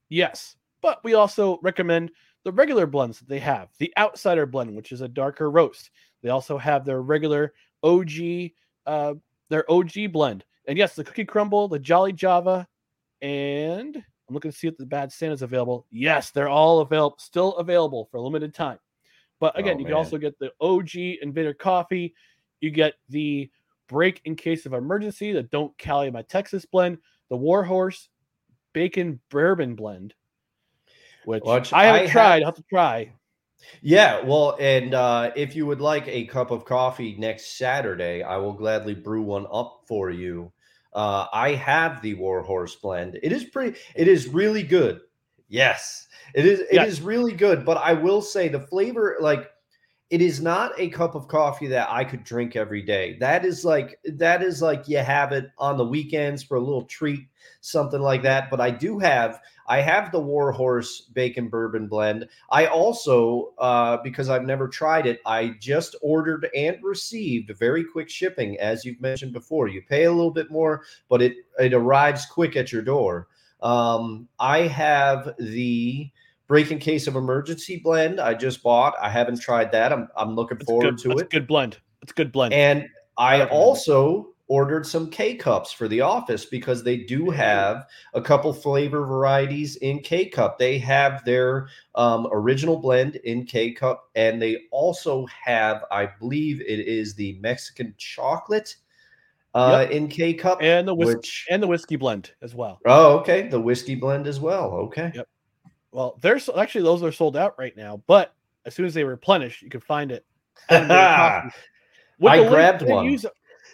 Yes, but we also recommend the regular blends that they have. The Outsider blend, which is a darker roast. They also have their regular OG, uh, their OG blend. And yes, the Cookie Crumble, the Jolly Java, and I'm looking to see if the bad Santa's available. Yes, they're all available, still available for a limited time. But again, oh, you can also get the OG Invader coffee. You get the break in case of emergency, the Don't Cali My Texas blend, the Warhorse Bacon Bourbon blend, which, which I haven't I tried. Have, I'll have to try. Yeah, well, and uh, if you would like a cup of coffee next Saturday, I will gladly brew one up for you. Uh, I have the Warhorse blend. It is pretty. It is really good. Yes, it is. It yes. is really good. But I will say the flavor, like, it is not a cup of coffee that I could drink every day. That is like that is like you have it on the weekends for a little treat, something like that. But I do have I have the Warhorse Bacon Bourbon Blend. I also, uh, because I've never tried it, I just ordered and received very quick shipping, as you've mentioned before. You pay a little bit more, but it it arrives quick at your door. Um, I have the Break in Case of Emergency blend. I just bought. I haven't tried that. I'm I'm looking it's forward good, to it. Good blend. It's good blend. And I also ordered some K cups for the office because they do have a couple flavor varieties in K cup. They have their um, original blend in K cup, and they also have, I believe, it is the Mexican chocolate uh, yep. in K cup and the whiskey which... and the whiskey blend as well. Oh, okay, the whiskey blend as well. Okay. Yep. Well, there's actually those are sold out right now, but as soon as they replenish, you can find it. [LAUGHS] I grabbed one. Use,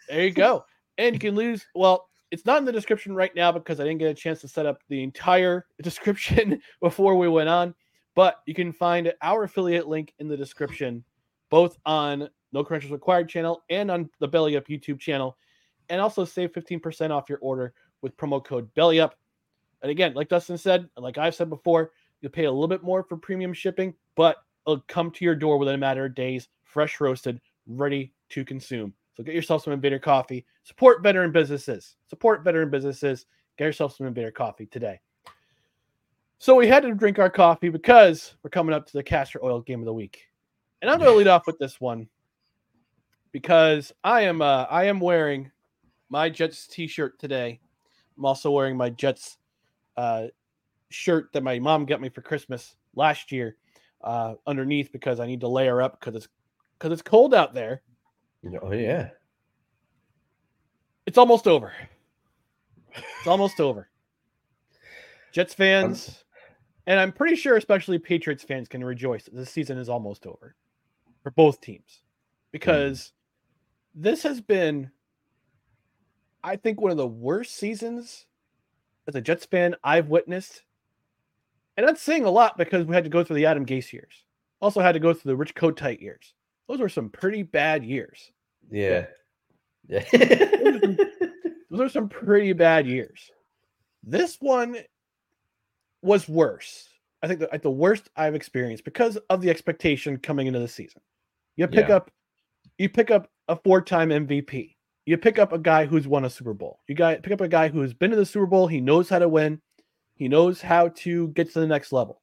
there you go and you can lose. Well, it's not in the description right now because I didn't get a chance to set up the entire [LAUGHS] description [LAUGHS] before we went on. But you can find our affiliate link in the description, both on No Credentials Required channel and on the Belly Up YouTube channel. And also save 15% off your order with promo code Belly Up. And again, like Dustin said, like I've said before, you'll pay a little bit more for premium shipping, but it'll come to your door within a matter of days, fresh roasted, ready to consume. So get yourself some Invader coffee. Support veteran businesses. Support veteran businesses. Get yourself some Invader coffee today. So we had to drink our coffee because we're coming up to the castor oil game of the week. And I'm going to lead off with this one because I am uh, I am wearing my Jets t-shirt today. I'm also wearing my Jets uh, shirt that my mom got me for Christmas last year uh, underneath because I need to layer up because it's because it's cold out there. Oh yeah. It's almost over. It's almost [LAUGHS] over. Jets fans, and I'm pretty sure, especially Patriots fans, can rejoice that this season is almost over for both teams because mm. this has been, I think, one of the worst seasons as a Jets fan I've witnessed. And that's saying a lot because we had to go through the Adam Gase years. Also had to go through the Rich Kotite years. Those were some pretty bad years. Yeah. Yeah. those, are some, [LAUGHS] those are some pretty bad years. This one was worse. I think the, the worst I've experienced because of the expectation coming into the season. You pick yeah. up, you pick up a four-time MVP. You pick up a guy who's won a Super Bowl. You got pick up a guy who's been to the Super Bowl. He knows how to win. He knows how to get to the next level,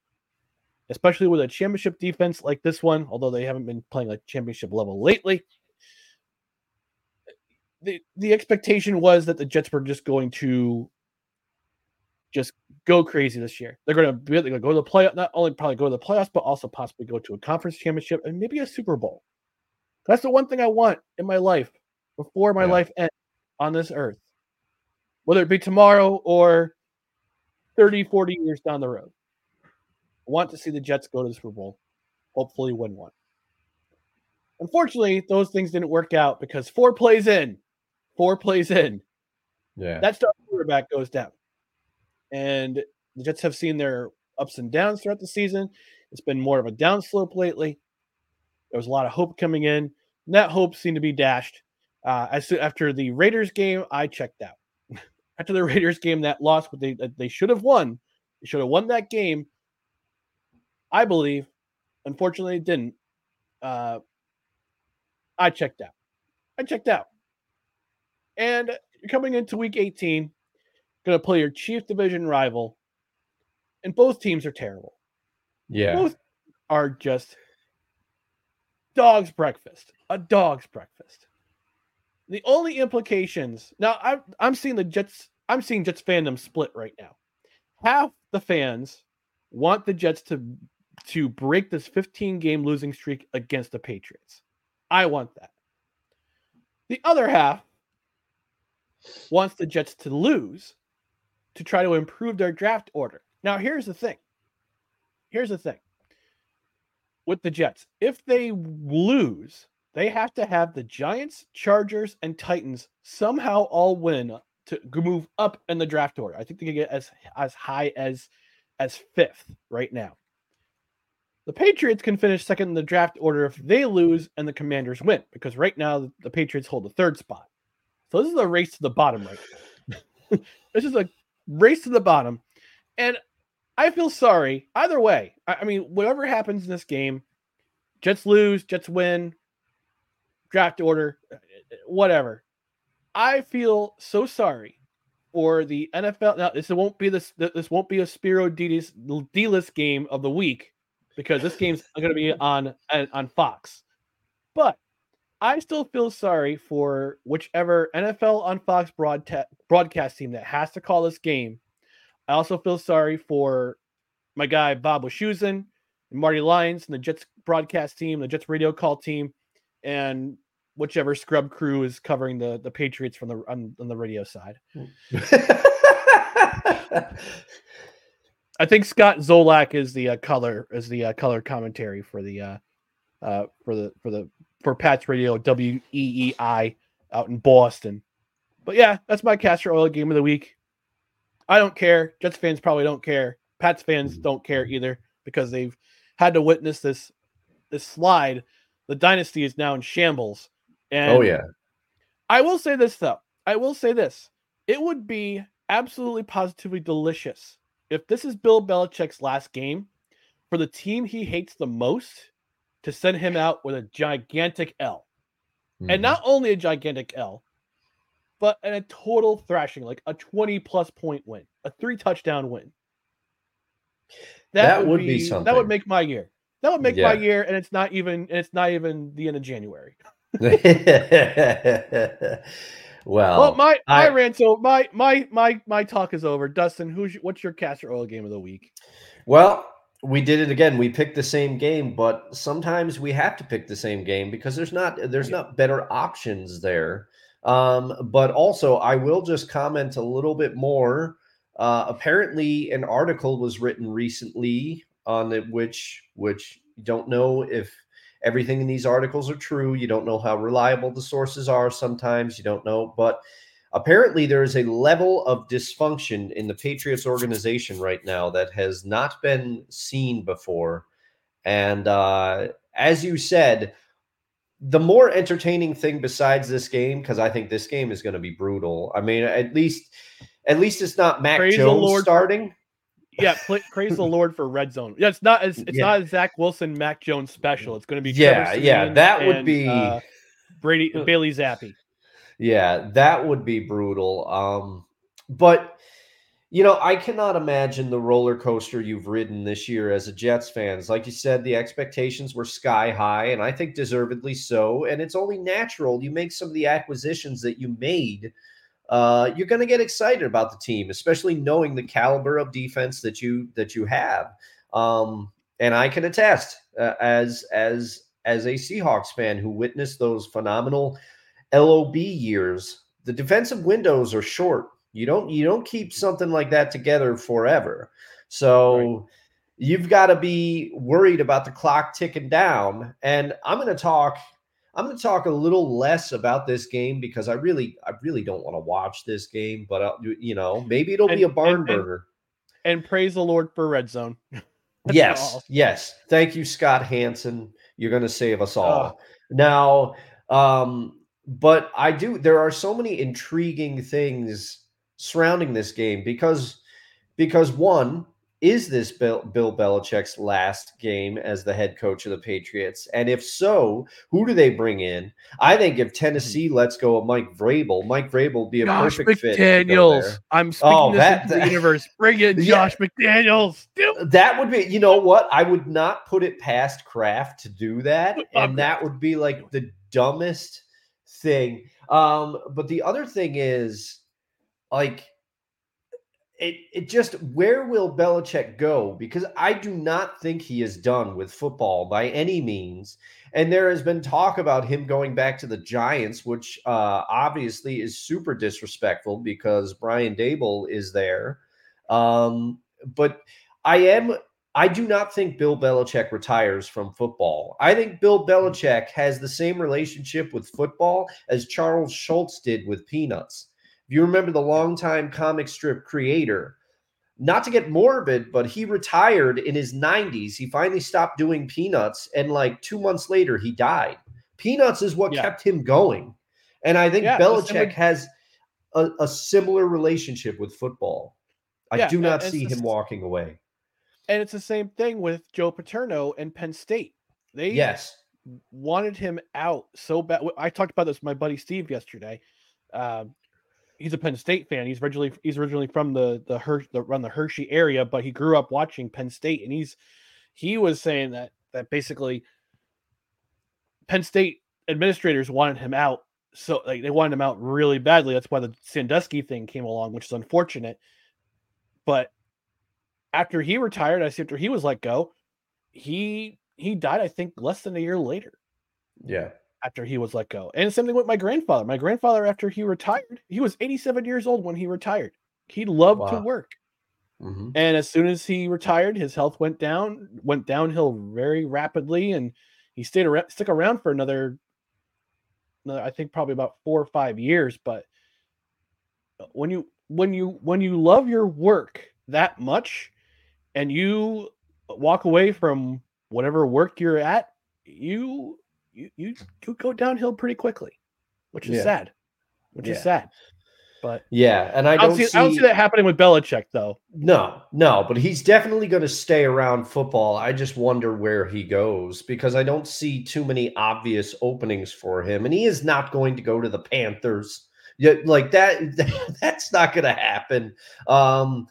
especially with a championship defense like this one. Although they haven't been playing like championship level lately, the the expectation was that the Jets were just going to just go crazy this year. They're going to be able to go to the play, not only probably go to the playoffs, but also possibly go to a conference championship and maybe a Super Bowl. That's the one thing I want in my life before my yeah. life ends on this earth, whether it be tomorrow or 30, 40 years down the road. Want to see the Jets go to the Super Bowl, hopefully win one. Unfortunately, those things didn't work out because four plays in, four plays in, yeah, that star quarterback goes down. And the Jets have seen their ups and downs throughout the season. It's been more of a downslope lately. There was a lot of hope coming in. And that hope seemed to be dashed. Uh, as after the Raiders game, I checked out. [LAUGHS] after the Raiders game, that loss, but they they should have won. They should have won that game. I believe. Unfortunately, it didn't. Uh, I checked out. I checked out. And you're coming into week 18, going to play your chief division rival, and both teams are terrible. Yeah. Both are just dog's breakfast, a dog's breakfast. The only implications now, I'm I'm seeing the Jets. I'm seeing Jets fandom split right now. Half the fans want the Jets to to break this 15 game losing streak against the Patriots. I want that. The other half wants the Jets to lose to try to improve their draft order. Now, here's the thing. Here's the thing. With the Jets, if they lose, they have to have the Giants, Chargers, and Titans somehow all win to move up in the draft order. I think they can get as as high as as fifth right now. The Patriots can finish second in the draft order if they lose and the Commanders win, because right now the Patriots hold the third spot. So this is a race to the bottom right [LAUGHS] this is a race to the bottom. And I feel sorry either way. I, I mean, whatever happens in this game, Jets lose, Jets win, draft order, uh, uh, whatever. I feel so sorry for the NFL. Now, this won't be this. This won't be a Spiro D-list game of the week because this game's going to be on uh, on Fox. But I still feel sorry for whichever NFL on Fox broadcast broadcast team that has to call this game. I also feel sorry for my guy Bob Wischusen and Marty Lyons and the Jets broadcast team, the Jets radio call team, and whichever scrub crew is covering the the Patriots from the on, on the radio side. [LAUGHS] I think Scott Zolak is the uh, color is the uh, color commentary for the uh, uh, for the for the for Pat's Radio W E E I out in Boston. But yeah, that's my castor oil game of the week. I don't care. Jets fans probably don't care. Pats fans don't care either because they've had to witness this this slide. The dynasty is now in shambles. And oh yeah. I will say this though. I will say this. It would be absolutely positively delicious if this is Bill Belichick's last game for the team he hates the most to send him out with a gigantic L. Mm-hmm. And not only a gigantic L, but a total thrashing, like a 20 plus point win, a three touchdown win. That, that would, would be, be, something. That would make my year. That would make yeah. my year, and it's not even and it's not even the end of January. [LAUGHS] [LAUGHS] [LAUGHS] well, well, my I, my rant so my my my my talk is over. Dustin, who's what's your castor oil game of the week? Well, we did it again. We picked the same game, but sometimes we have to pick the same game because there's not there's not better options there. Um, but also, I will just comment a little bit more. Uh, apparently, an article was written recently on it, which which you don't know if everything in these articles are true. You don't know how reliable the sources are. Sometimes you don't know, but apparently there is a level of dysfunction in the Patriots organization right now that has not been seen before. And uh, as you said, the more entertaining thing besides this game, because I think this game is going to be brutal. I mean, at least, at least it's not Mac Praise Jones starting. Yeah, pl- praise the Lord for red zone. Yeah, it's not it's, it's Yeah. not a Zach Wilson, Mac Jones special. It's going to be Yeah, yeah, Siemian that would and, be- uh, Brady Bailey Zappe. Yeah, that would be brutal. Um, but you know, I cannot imagine the roller coaster you've ridden this year as a Jets fans. Like you said, the expectations were sky high, and I think deservedly so. And it's only natural. You make some of the acquisitions that you made. Uh, you're going to get excited about the team, especially knowing the caliber of defense that you that you have. Um, and I can attest, uh, as as as a Seahawks fan who witnessed those phenomenal LOB years, the defensive windows are short. You don't you don't keep something like that together forever. So you've got to be worried about the clock ticking down. And I'm going to talk I'm going to talk a little less about this game because I really I really don't want to watch this game, but uh, you know, maybe it'll be a barn and- and- burner. And praise the Lord for red zone. [LAUGHS] Yes, all. yes. Thank you, Scott Hanson. You're going to save us all. Oh. Now, um, but I do. There are so many intriguing things surrounding this game because because one is this Bill, Bill Belichick's last game as the head coach of the Patriots, and if so, who do they bring in? I think if Tennessee lets go of Mike Vrabel, Mike Vrabel would be a Josh perfect fit. to. McDaniels. I'm speaking Oh, this that- into the universe. Bring in [LAUGHS] Yeah. Josh McDaniels. That would be, you know what? I would not put it past Kraft to do that. And that would be like the dumbest thing. Um, but the other thing is like it it just where will Belichick go? Because I do not think he is done with football by any means. And there has been talk about him going back to the Giants, which uh, obviously is super disrespectful because Brian Daboll is there. Um, but I am I do not think Bill Belichick retires from football. I think Bill Belichick has the same relationship with football as Charles Schulz did with peanuts. If you remember the longtime comic strip creator, not to get morbid, but he retired in his 90s. He finally stopped doing peanuts, and like two months later, he died. Peanuts is what Yeah. kept him going. And I think Yeah, Belichick has a, a similar relationship with football. I Yeah, do not see the him walking away. And it's the same thing with Joe Paterno and Penn State. They Yes. wanted him out so bad. I talked about this with my buddy Steve yesterday. Um, he's a Penn State fan. He's originally he's originally from the the Hersh the the Hershey area, but he grew up watching Penn State, and he's he was saying that that basically Penn State administrators wanted him out. So like they wanted him out really badly. That's why the Sandusky thing came along, which is unfortunate. But after he retired, I see after he was let go, he he died, I think, less than a year later Yeah. After he was let go. And same thing with my grandfather. My grandfather, after he retired, he was 87 years old when he retired. He loved to Wow. work. Mhm. And as soon as he retired, his health went down, went downhill very rapidly, and he stayed around, stuck around for another, another, I think probably about four or five years. But uh, when you when you when you love your work that much, and you walk away from whatever work you're at, you you you, you go downhill pretty quickly, which is Yeah. sad. Which Yeah. is sad. But Yeah, and I don't, see, see, I don't see that happening with Belichick though. No, no, but he's definitely going to stay around football. I just wonder where he goes because I don't see too many obvious openings for him, and he is not going to go to the Panthers. Yeah, like that. [LAUGHS] That's not going to happen. Um,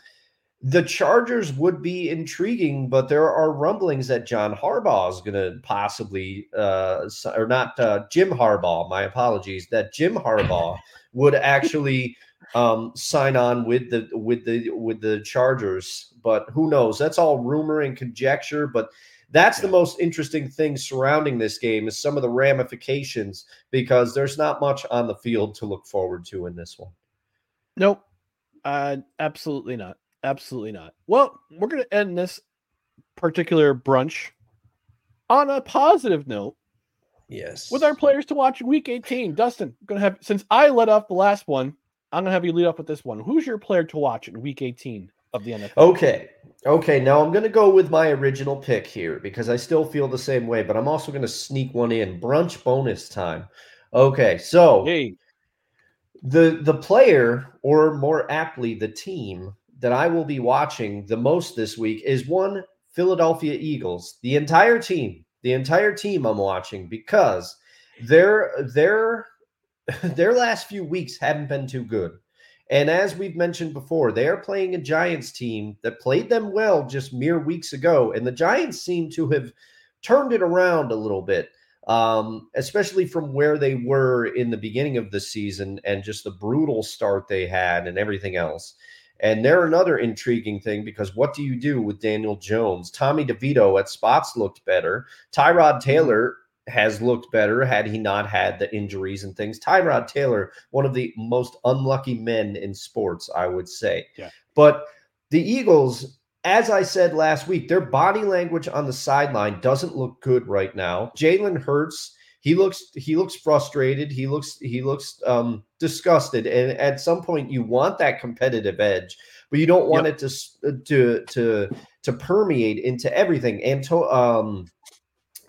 the Chargers would be intriguing, but there are rumblings that John Harbaugh is going to possibly, uh, or not uh, Jim Harbaugh, my apologies, that Jim Harbaugh [LAUGHS] would actually um, sign on with the with the with the Chargers. But who knows? That's all rumor and conjecture. But that's the most interesting thing surrounding this game is some of the ramifications because there's not much on the field to look forward to in this one. Nope. Uh, absolutely not. Absolutely not. Well, we're going to end this particular brunch on a positive note. Yes. With our players to watch in week 18. Dustin, going to have, since I led off the last one, I'm going to have you lead off with this one. Who's your player to watch in week 18 of the NFL? Okay. Okay. Now I'm going to go with my original pick here because I still feel the same way, but I'm also going to sneak one in. Brunch bonus time. Okay. So. Hey. The the player, or more aptly, the team that I will be watching the most this week is one Philadelphia Eagles. The entire team, the entire team I'm watching because their their [LAUGHS] their last few weeks haven't been too good. And as we've mentioned before, they are playing a Giants team that played them well just mere weeks ago. And the Giants seem to have turned it around a little bit, um, especially from where they were in the beginning of the season and just the brutal start they had and everything else. And they're another intriguing thing because what do you do with Daniel Jones? Tommy DeVito at spots looked better. Tyrod Taylor has looked better had he not had the injuries and things. Tyrod Taylor, one of the most unlucky men in sports, I would say. Yeah. But the Eagles, as I said last week, their body language on the sideline doesn't look good right now. Jalen Hurts he looks he looks frustrated. He looks he looks um disgusted. And at some point you want that competitive edge but you don't want yep. it to to to to permeate into everything. And to um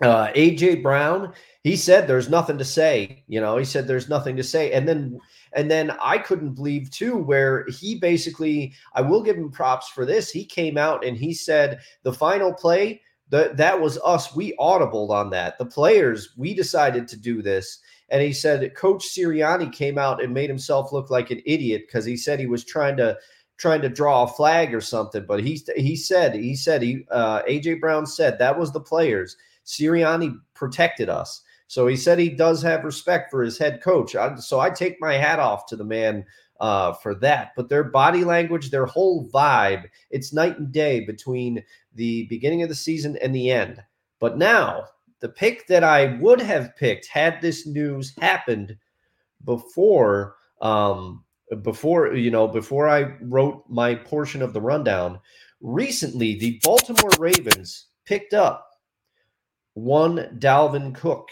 uh aj brown he said there's nothing to say you know he said there's nothing to say. And then and then i couldn't believe too where he basically i will give him props for this. He came out and he said the final play that that was us. We audibled on that. The players, we decided to do this. And he said Coach Sirianni came out and made himself look like an idiot because he said he was trying to trying to draw a flag or something. But he he said he said he uh, AJ Brown said that was the players. Sirianni protected us. So he said he does have respect for his head coach. I, so I take my hat off to the man uh, for that. But their body language, their whole vibe, it's night and day between the beginning of the season and the end. But now, the pick that I would have picked had this news happened before um before you know before I wrote my portion of the rundown recently the Baltimore Ravens picked up one Dalvin Cook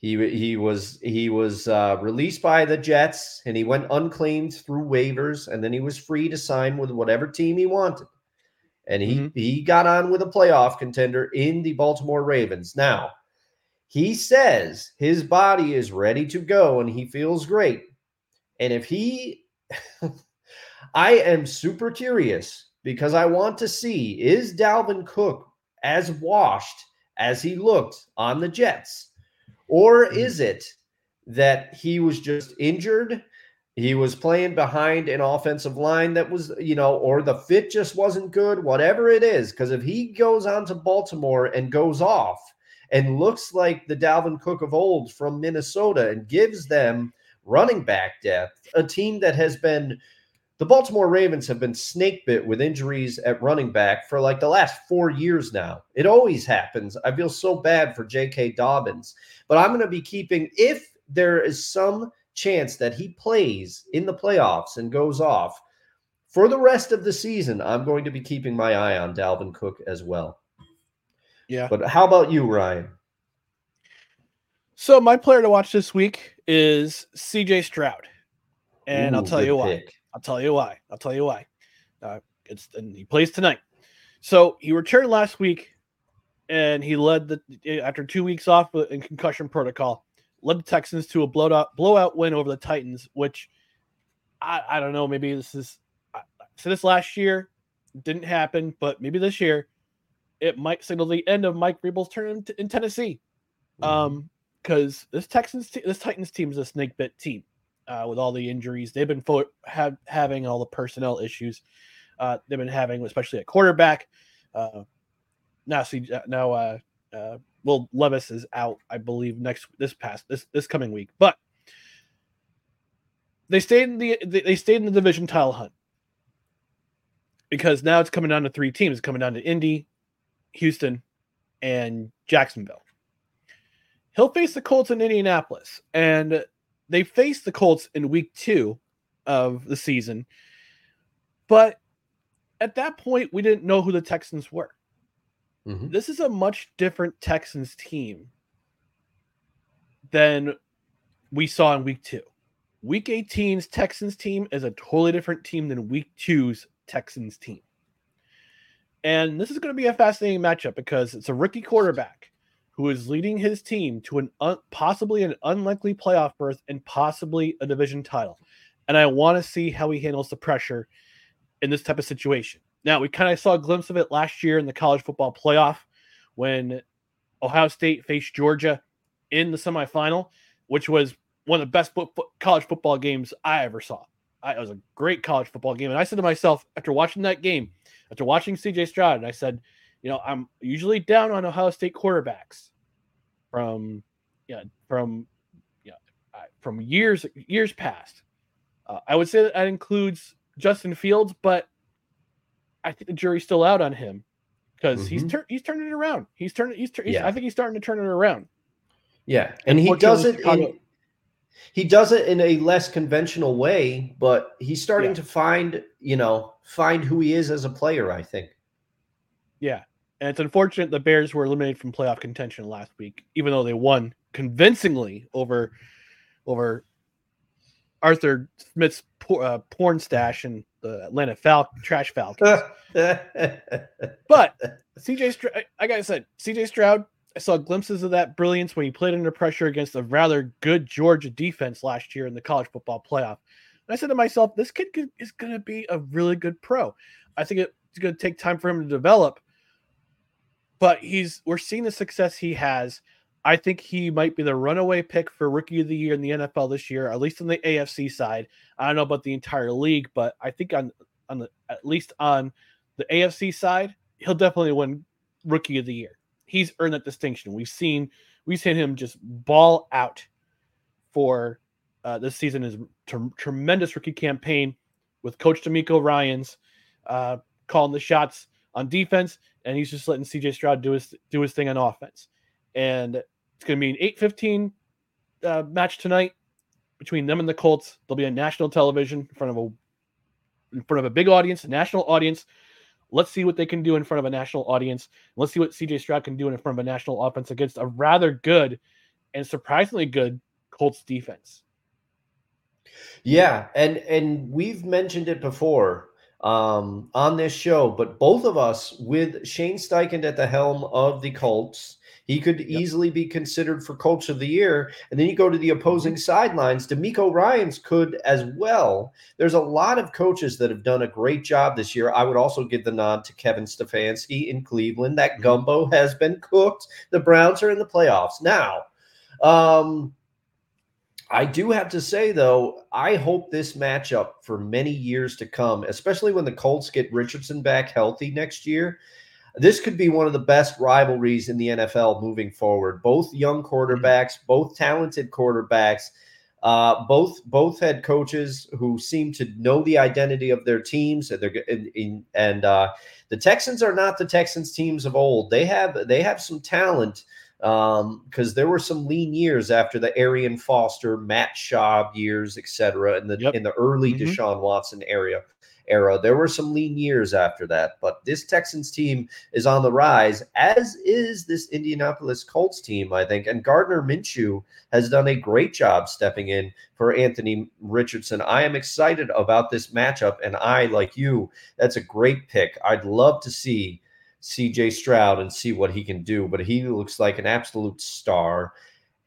he he was he was uh, released by the Jets, and he went unclaimed through waivers, and then he was free to sign with whatever team he wanted. And he mm-hmm. he got on with a playoff contender in the Baltimore Ravens. Now, he says his body is ready to go, and he feels great. And if he, [LAUGHS] I am super curious because I want to see is Dalvin Cook as washed as he looked on the Jets or mm-hmm. is it that he was just injured? He was playing behind an offensive line that was, you know, or the fit just wasn't good, whatever it is. Because if he goes on to Baltimore and goes off and looks like the Dalvin Cook of old from Minnesota and gives them running back depth, a team that has been the Baltimore Ravens have been snake bit with injuries at running back for like the last four years now. It always happens. I feel so bad for J.K. Dobbins, but I'm going to be keeping, if there is some chance that he plays in the playoffs and goes off for the rest of the season, I'm going to be keeping my eye on Dalvin Cook as well. Yeah. But how about you, Ryan? So my player to watch this week is CJ Stroud. And Ooh, I'll tell you why. Pick. I'll tell you why. I'll tell you why. Uh, it's and he plays tonight. So he returned last week, and he led the after two weeks off in concussion protocol, led the Texans to a blowout blowout win over the Titans. Which I, I don't know. Maybe this is so. This last year didn't happen, but maybe this year it might signal the end of Mike Vrabel's turn in, in Tennessee. Mm-hmm. Um, because this Texans, this Titans team is a snake bit team uh, with all the injuries they've been fo- have, having, all the personnel issues. uh, they've been having, especially at quarterback. Uh, now, see, now uh, uh, Will Levis is out, I believe, next this past this this coming week, but they stayed in the they stayed in the division title hunt because now it's coming down to three teams. It's coming down to Indy, Houston, and Jacksonville. He'll face the Colts in Indianapolis, and they faced the Colts in week two of the season. But at that point, we didn't know who the Texans were. Mm-hmm. This is a much different Texans team than we saw in week two. Week 18's Texans team is a totally different team than week two's Texans team. And this is going to be a fascinating matchup because it's a rookie quarterback who is leading his team to an un- possibly an unlikely playoff berth and possibly a division title. And I want to see how he handles the pressure in this type of situation. Now, we kind of saw a glimpse of it last year in the college football playoff when Ohio State faced Georgia in the semifinal, which was one of the best college football games I ever saw. I, it was a great college football game. And I said to myself, after watching that game, after watching CJ Stroud, and I said, you know, I'm usually down on Ohio State quarterbacks from, yeah, from, yeah, from years years past. Uh, I would say that, that includes Justin Fields, but I think the jury's still out on him because mm-hmm. he's tur- he's turning it around. He's turning. He's, tur- yeah. I think he's starting to turn it around. Yeah, and he does it. In, he does it in a less conventional way, but he's starting yeah. to find, you know, find who he is as a player. I think. Yeah, and it's unfortunate the Bears were eliminated from playoff contention last week, even though they won convincingly over over Arthur Smith's uh, porn stash and the Atlanta Fal- Trash Falcons. [LAUGHS] but CJ, Stroud, I gotta say, CJ Stroud, I saw glimpses of that brilliance when he played under pressure against a rather good Georgia defense last year in the college football playoff. And I said to myself, this kid is going to be a really good pro. I think it's going to take time for him to develop, but he's we're seeing the success he has. I think he might be the runaway pick for rookie of the year in the NFL this year, at least on the AFC side. I don't know about the entire league, but I think on on the at least on the AFC side, he'll definitely win rookie of the year. He's earned that distinction. We've seen we've seen him just ball out for uh, this season. Is tremendous rookie campaign with Coach DeMeco Ryans uh, calling the shots on defense, and he's just letting CJ Stroud do his do his thing on offense. And it's going to be an eight fifteen uh, match tonight between them and the Colts. There'll be a national television in front of a in front of a big audience, a national audience. Let's see what they can do in front of a national audience. Let's see what CJ Stroud can do in front of a national offense against a rather good and surprisingly good Colts defense. Yeah, and and we've mentioned it before um, on this show, but both of us with Shane Steichen at the helm of the Colts he could yep. easily be considered for coach of the year. And then you go to the opposing mm-hmm. sidelines, DeMeco Ryans could as well. There's a lot of coaches that have done a great job this year. I would also give the nod to Kevin Stefanski in Cleveland. That mm-hmm. gumbo has been cooked. The Browns are in the playoffs. Now, um, I do have to say, though, I hope this matchup for many years to come, especially when the Colts get Richardson back healthy next year, this could be one of the best rivalries in the NFL moving forward. Both young quarterbacks, both talented quarterbacks, uh, both both head coaches who seem to know the identity of their teams, and they're and uh, the Texans are not the Texans teams of old. They have they have some talent because um, there were some lean years after the Arian Foster, Matt Schaub years, etc. In the yep. in the early mm-hmm. Deshaun Watson area era. There were some lean years after that, but this Texans team is on the rise, as is this Indianapolis Colts team, I think. And Gardner Minshew has done a great job stepping in for Anthony Richardson. I am excited about this matchup, and I, like you, that's a great pick. I'd love to see CJ Stroud and see what he can do, but he looks like an absolute star.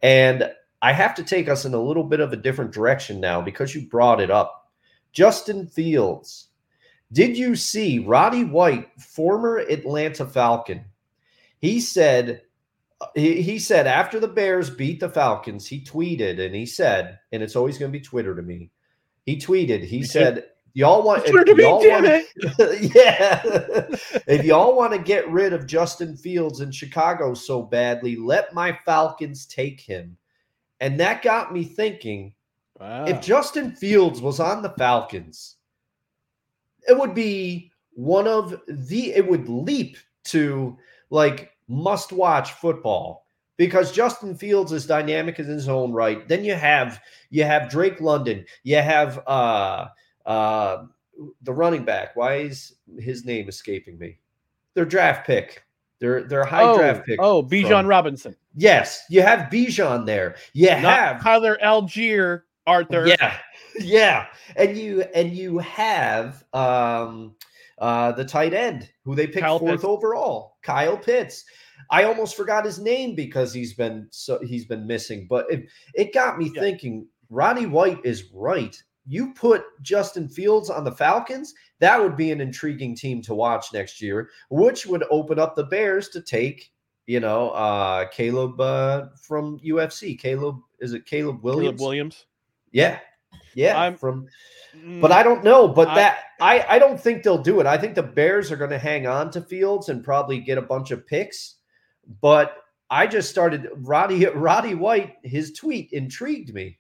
And I have to take us in a little bit of a different direction now because you brought it up. Justin Fields did you see Roddy White, former Atlanta Falcon? He said, he, he said after the Bears beat the Falcons, he tweeted and he said, and it's always going to be Twitter to me. He tweeted, he said, y'all want, Twitter if to y'all me, want- it. yeah. if y'all want to get rid of Justin Fields in Chicago so badly, let my Falcons take him. And that got me thinking Wow. if Justin Fields was on the Falcons, it would be one of the it would leap to like must watch football because Justin Fields is dynamic in his own right. Then you have you have Drake London, you have uh uh the running back. Why is his name escaping me? Their draft pick. Their their high oh, draft pick. oh, Bijan from- Robinson. Yes, you have Bijan there. You Not have Tyler Allgeier, Arthur. yeah, yeah, and you and you have um uh the tight end who they picked Kyle fourth Pitts. overall, Kyle Pitts. I almost forgot his name because he's been so he's been missing, but it, it got me Yeah. thinking. Ronnie White is right. You put Justin Fields on the Falcons, that would be an intriguing team to watch next year, which would open up the Bears to take, you know, uh Caleb uh from USC. Caleb is it Caleb Williams? Caleb Williams. Yeah. Yeah. I'm- from Mm, but I don't know. But I- that I, I don't think they'll do it. I think the Bears are going to hang on to Fields and probably get a bunch of picks. But I just started Roddy Roddy White, his tweet intrigued me.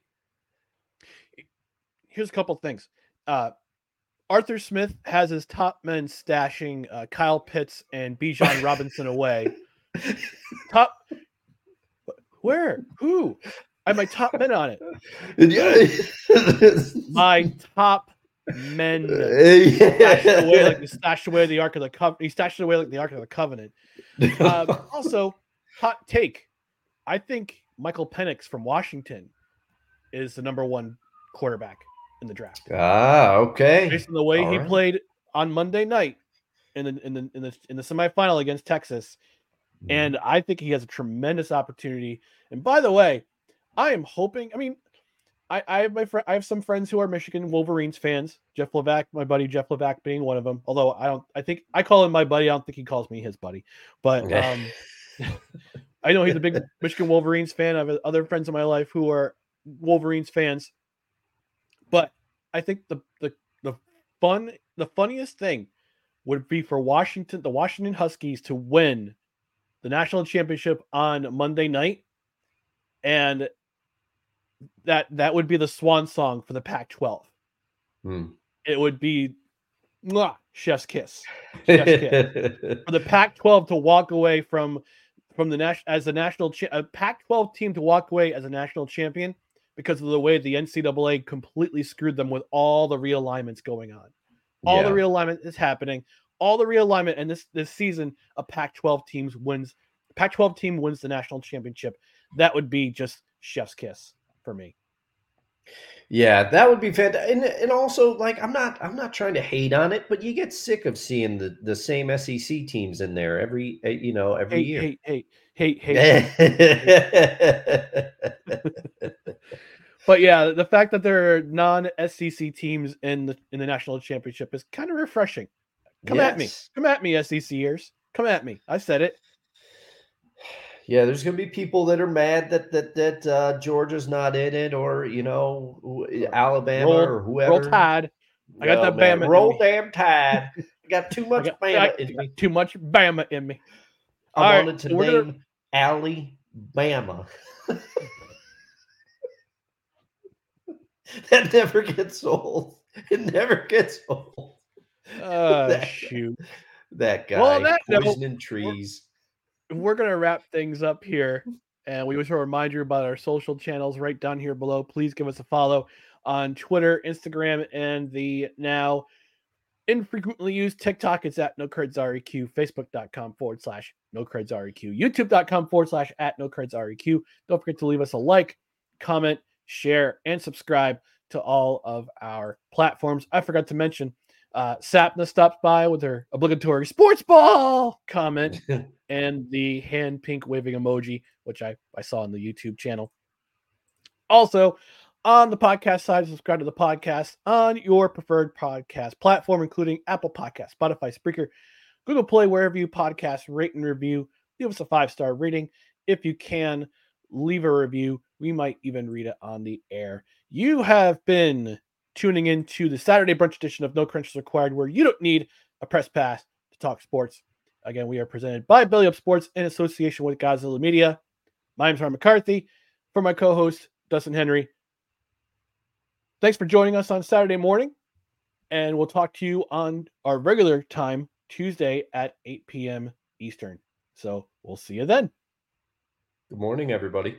Here's a couple things. Uh, Arthur Smith has his top men stashing uh, Kyle Pitts and Bijan [LAUGHS] Robinson away. Top, where? Who? I have my top men on it. [LAUGHS] [LAUGHS] My top men stashed away like the stashed away the Ark of the Covenant. He stashed away like the Ark of the Covenant. Um, also, hot take. I think Michael Penix from Washington is the number one quarterback in the draft. ah, okay. based on the way All he right. played on Monday night in the in the in the in the semifinal against Texas. Mm-hmm. And I think he has a tremendous opportunity. And by the way, I am hoping. I mean, I I have my fr- I have some friends who are Michigan Wolverines fans. Jeff Levac, my buddy Jeff Levac, being one of them. Although I don't, I think I call him my buddy. I don't think he calls me his buddy. But Okay. um, [LAUGHS] I know he's a big [LAUGHS] Michigan Wolverines fan. I have other friends in my life who are Wolverines fans. But I think the the the fun the funniest thing would be for Washington the Washington Huskies to win the national championship on Monday night and that that would be the swan song for the Pac-12. Hmm. It would be mwah, chef's kiss Chef's [LAUGHS] for the Pac-12 to walk away from from the national as the national cha- a Pac-12 team to walk away as a national champion because of the way the NCAA completely screwed them with all the realignments going on. All the realignment is happening. All the realignment, and this this season, a Pac-12 teams wins. Pac-12 team wins the national championship. That would be just chef's kiss for me. Yeah, that would be fantastic. And, and also, like, I'm not I'm not trying to hate on it, but you get sick of seeing the, the same SEC teams in there every uh, you know every Hate, year. hate, hate, hate, hate. [LAUGHS] But yeah, the fact that there are non-SEC teams in the in the national championship is kind of refreshing. Come at me. Come at me, SEC SECers. Come at me. I said it. Yeah, there's gonna be people that are mad that that that uh, Georgia's not in it, or you know, Alabama Roll- or whoever. Roll Tide. I got No, that man, Bama Roll damn tide. I got too [LAUGHS] much got, Bama got me. too much Bama in me. I All right, wanted to so we're gonna- name Alabama. [LAUGHS] that never gets old. It never gets old. Uh, That- shoot. That guy Well, that note, poisoning trees. we're gonna wrap things up here, and we wish to remind you about our social channels right down here below. Please give us a follow on Twitter, Instagram, and the now infrequently used TikTok. It's at no creds req. Facebook.com forward slash no creds req. YouTube.com forward slash at no creds req. Don't forget to leave us a like, comment, share, and subscribe to all of our platforms. I forgot to mention. Uh, Sapna stopped by with her obligatory sports ball comment [LAUGHS] and the hand pink waving emoji, which I, I saw on the YouTube channel. Also, on the podcast side, subscribe to the podcast on your preferred podcast platform, including Apple Podcast, Spotify, Spreaker, Google Play, wherever you podcast, rate and review. Give us a five star rating. If you can, leave a review. We might even read it on the air. You have been tuning in to the Saturday brunch edition of No Credentials Required, where you don't need a press pass to talk sports. Again, we are presented by Belly Up Sports in association with Gozilla Media. My name is Ryan McCarthy. For my co host, Dustin Henry. Thanks for joining us on Saturday morning. And we'll talk to you on our regular time, Tuesday at 8 p.m. Eastern. So we'll see you then. Good morning, everybody.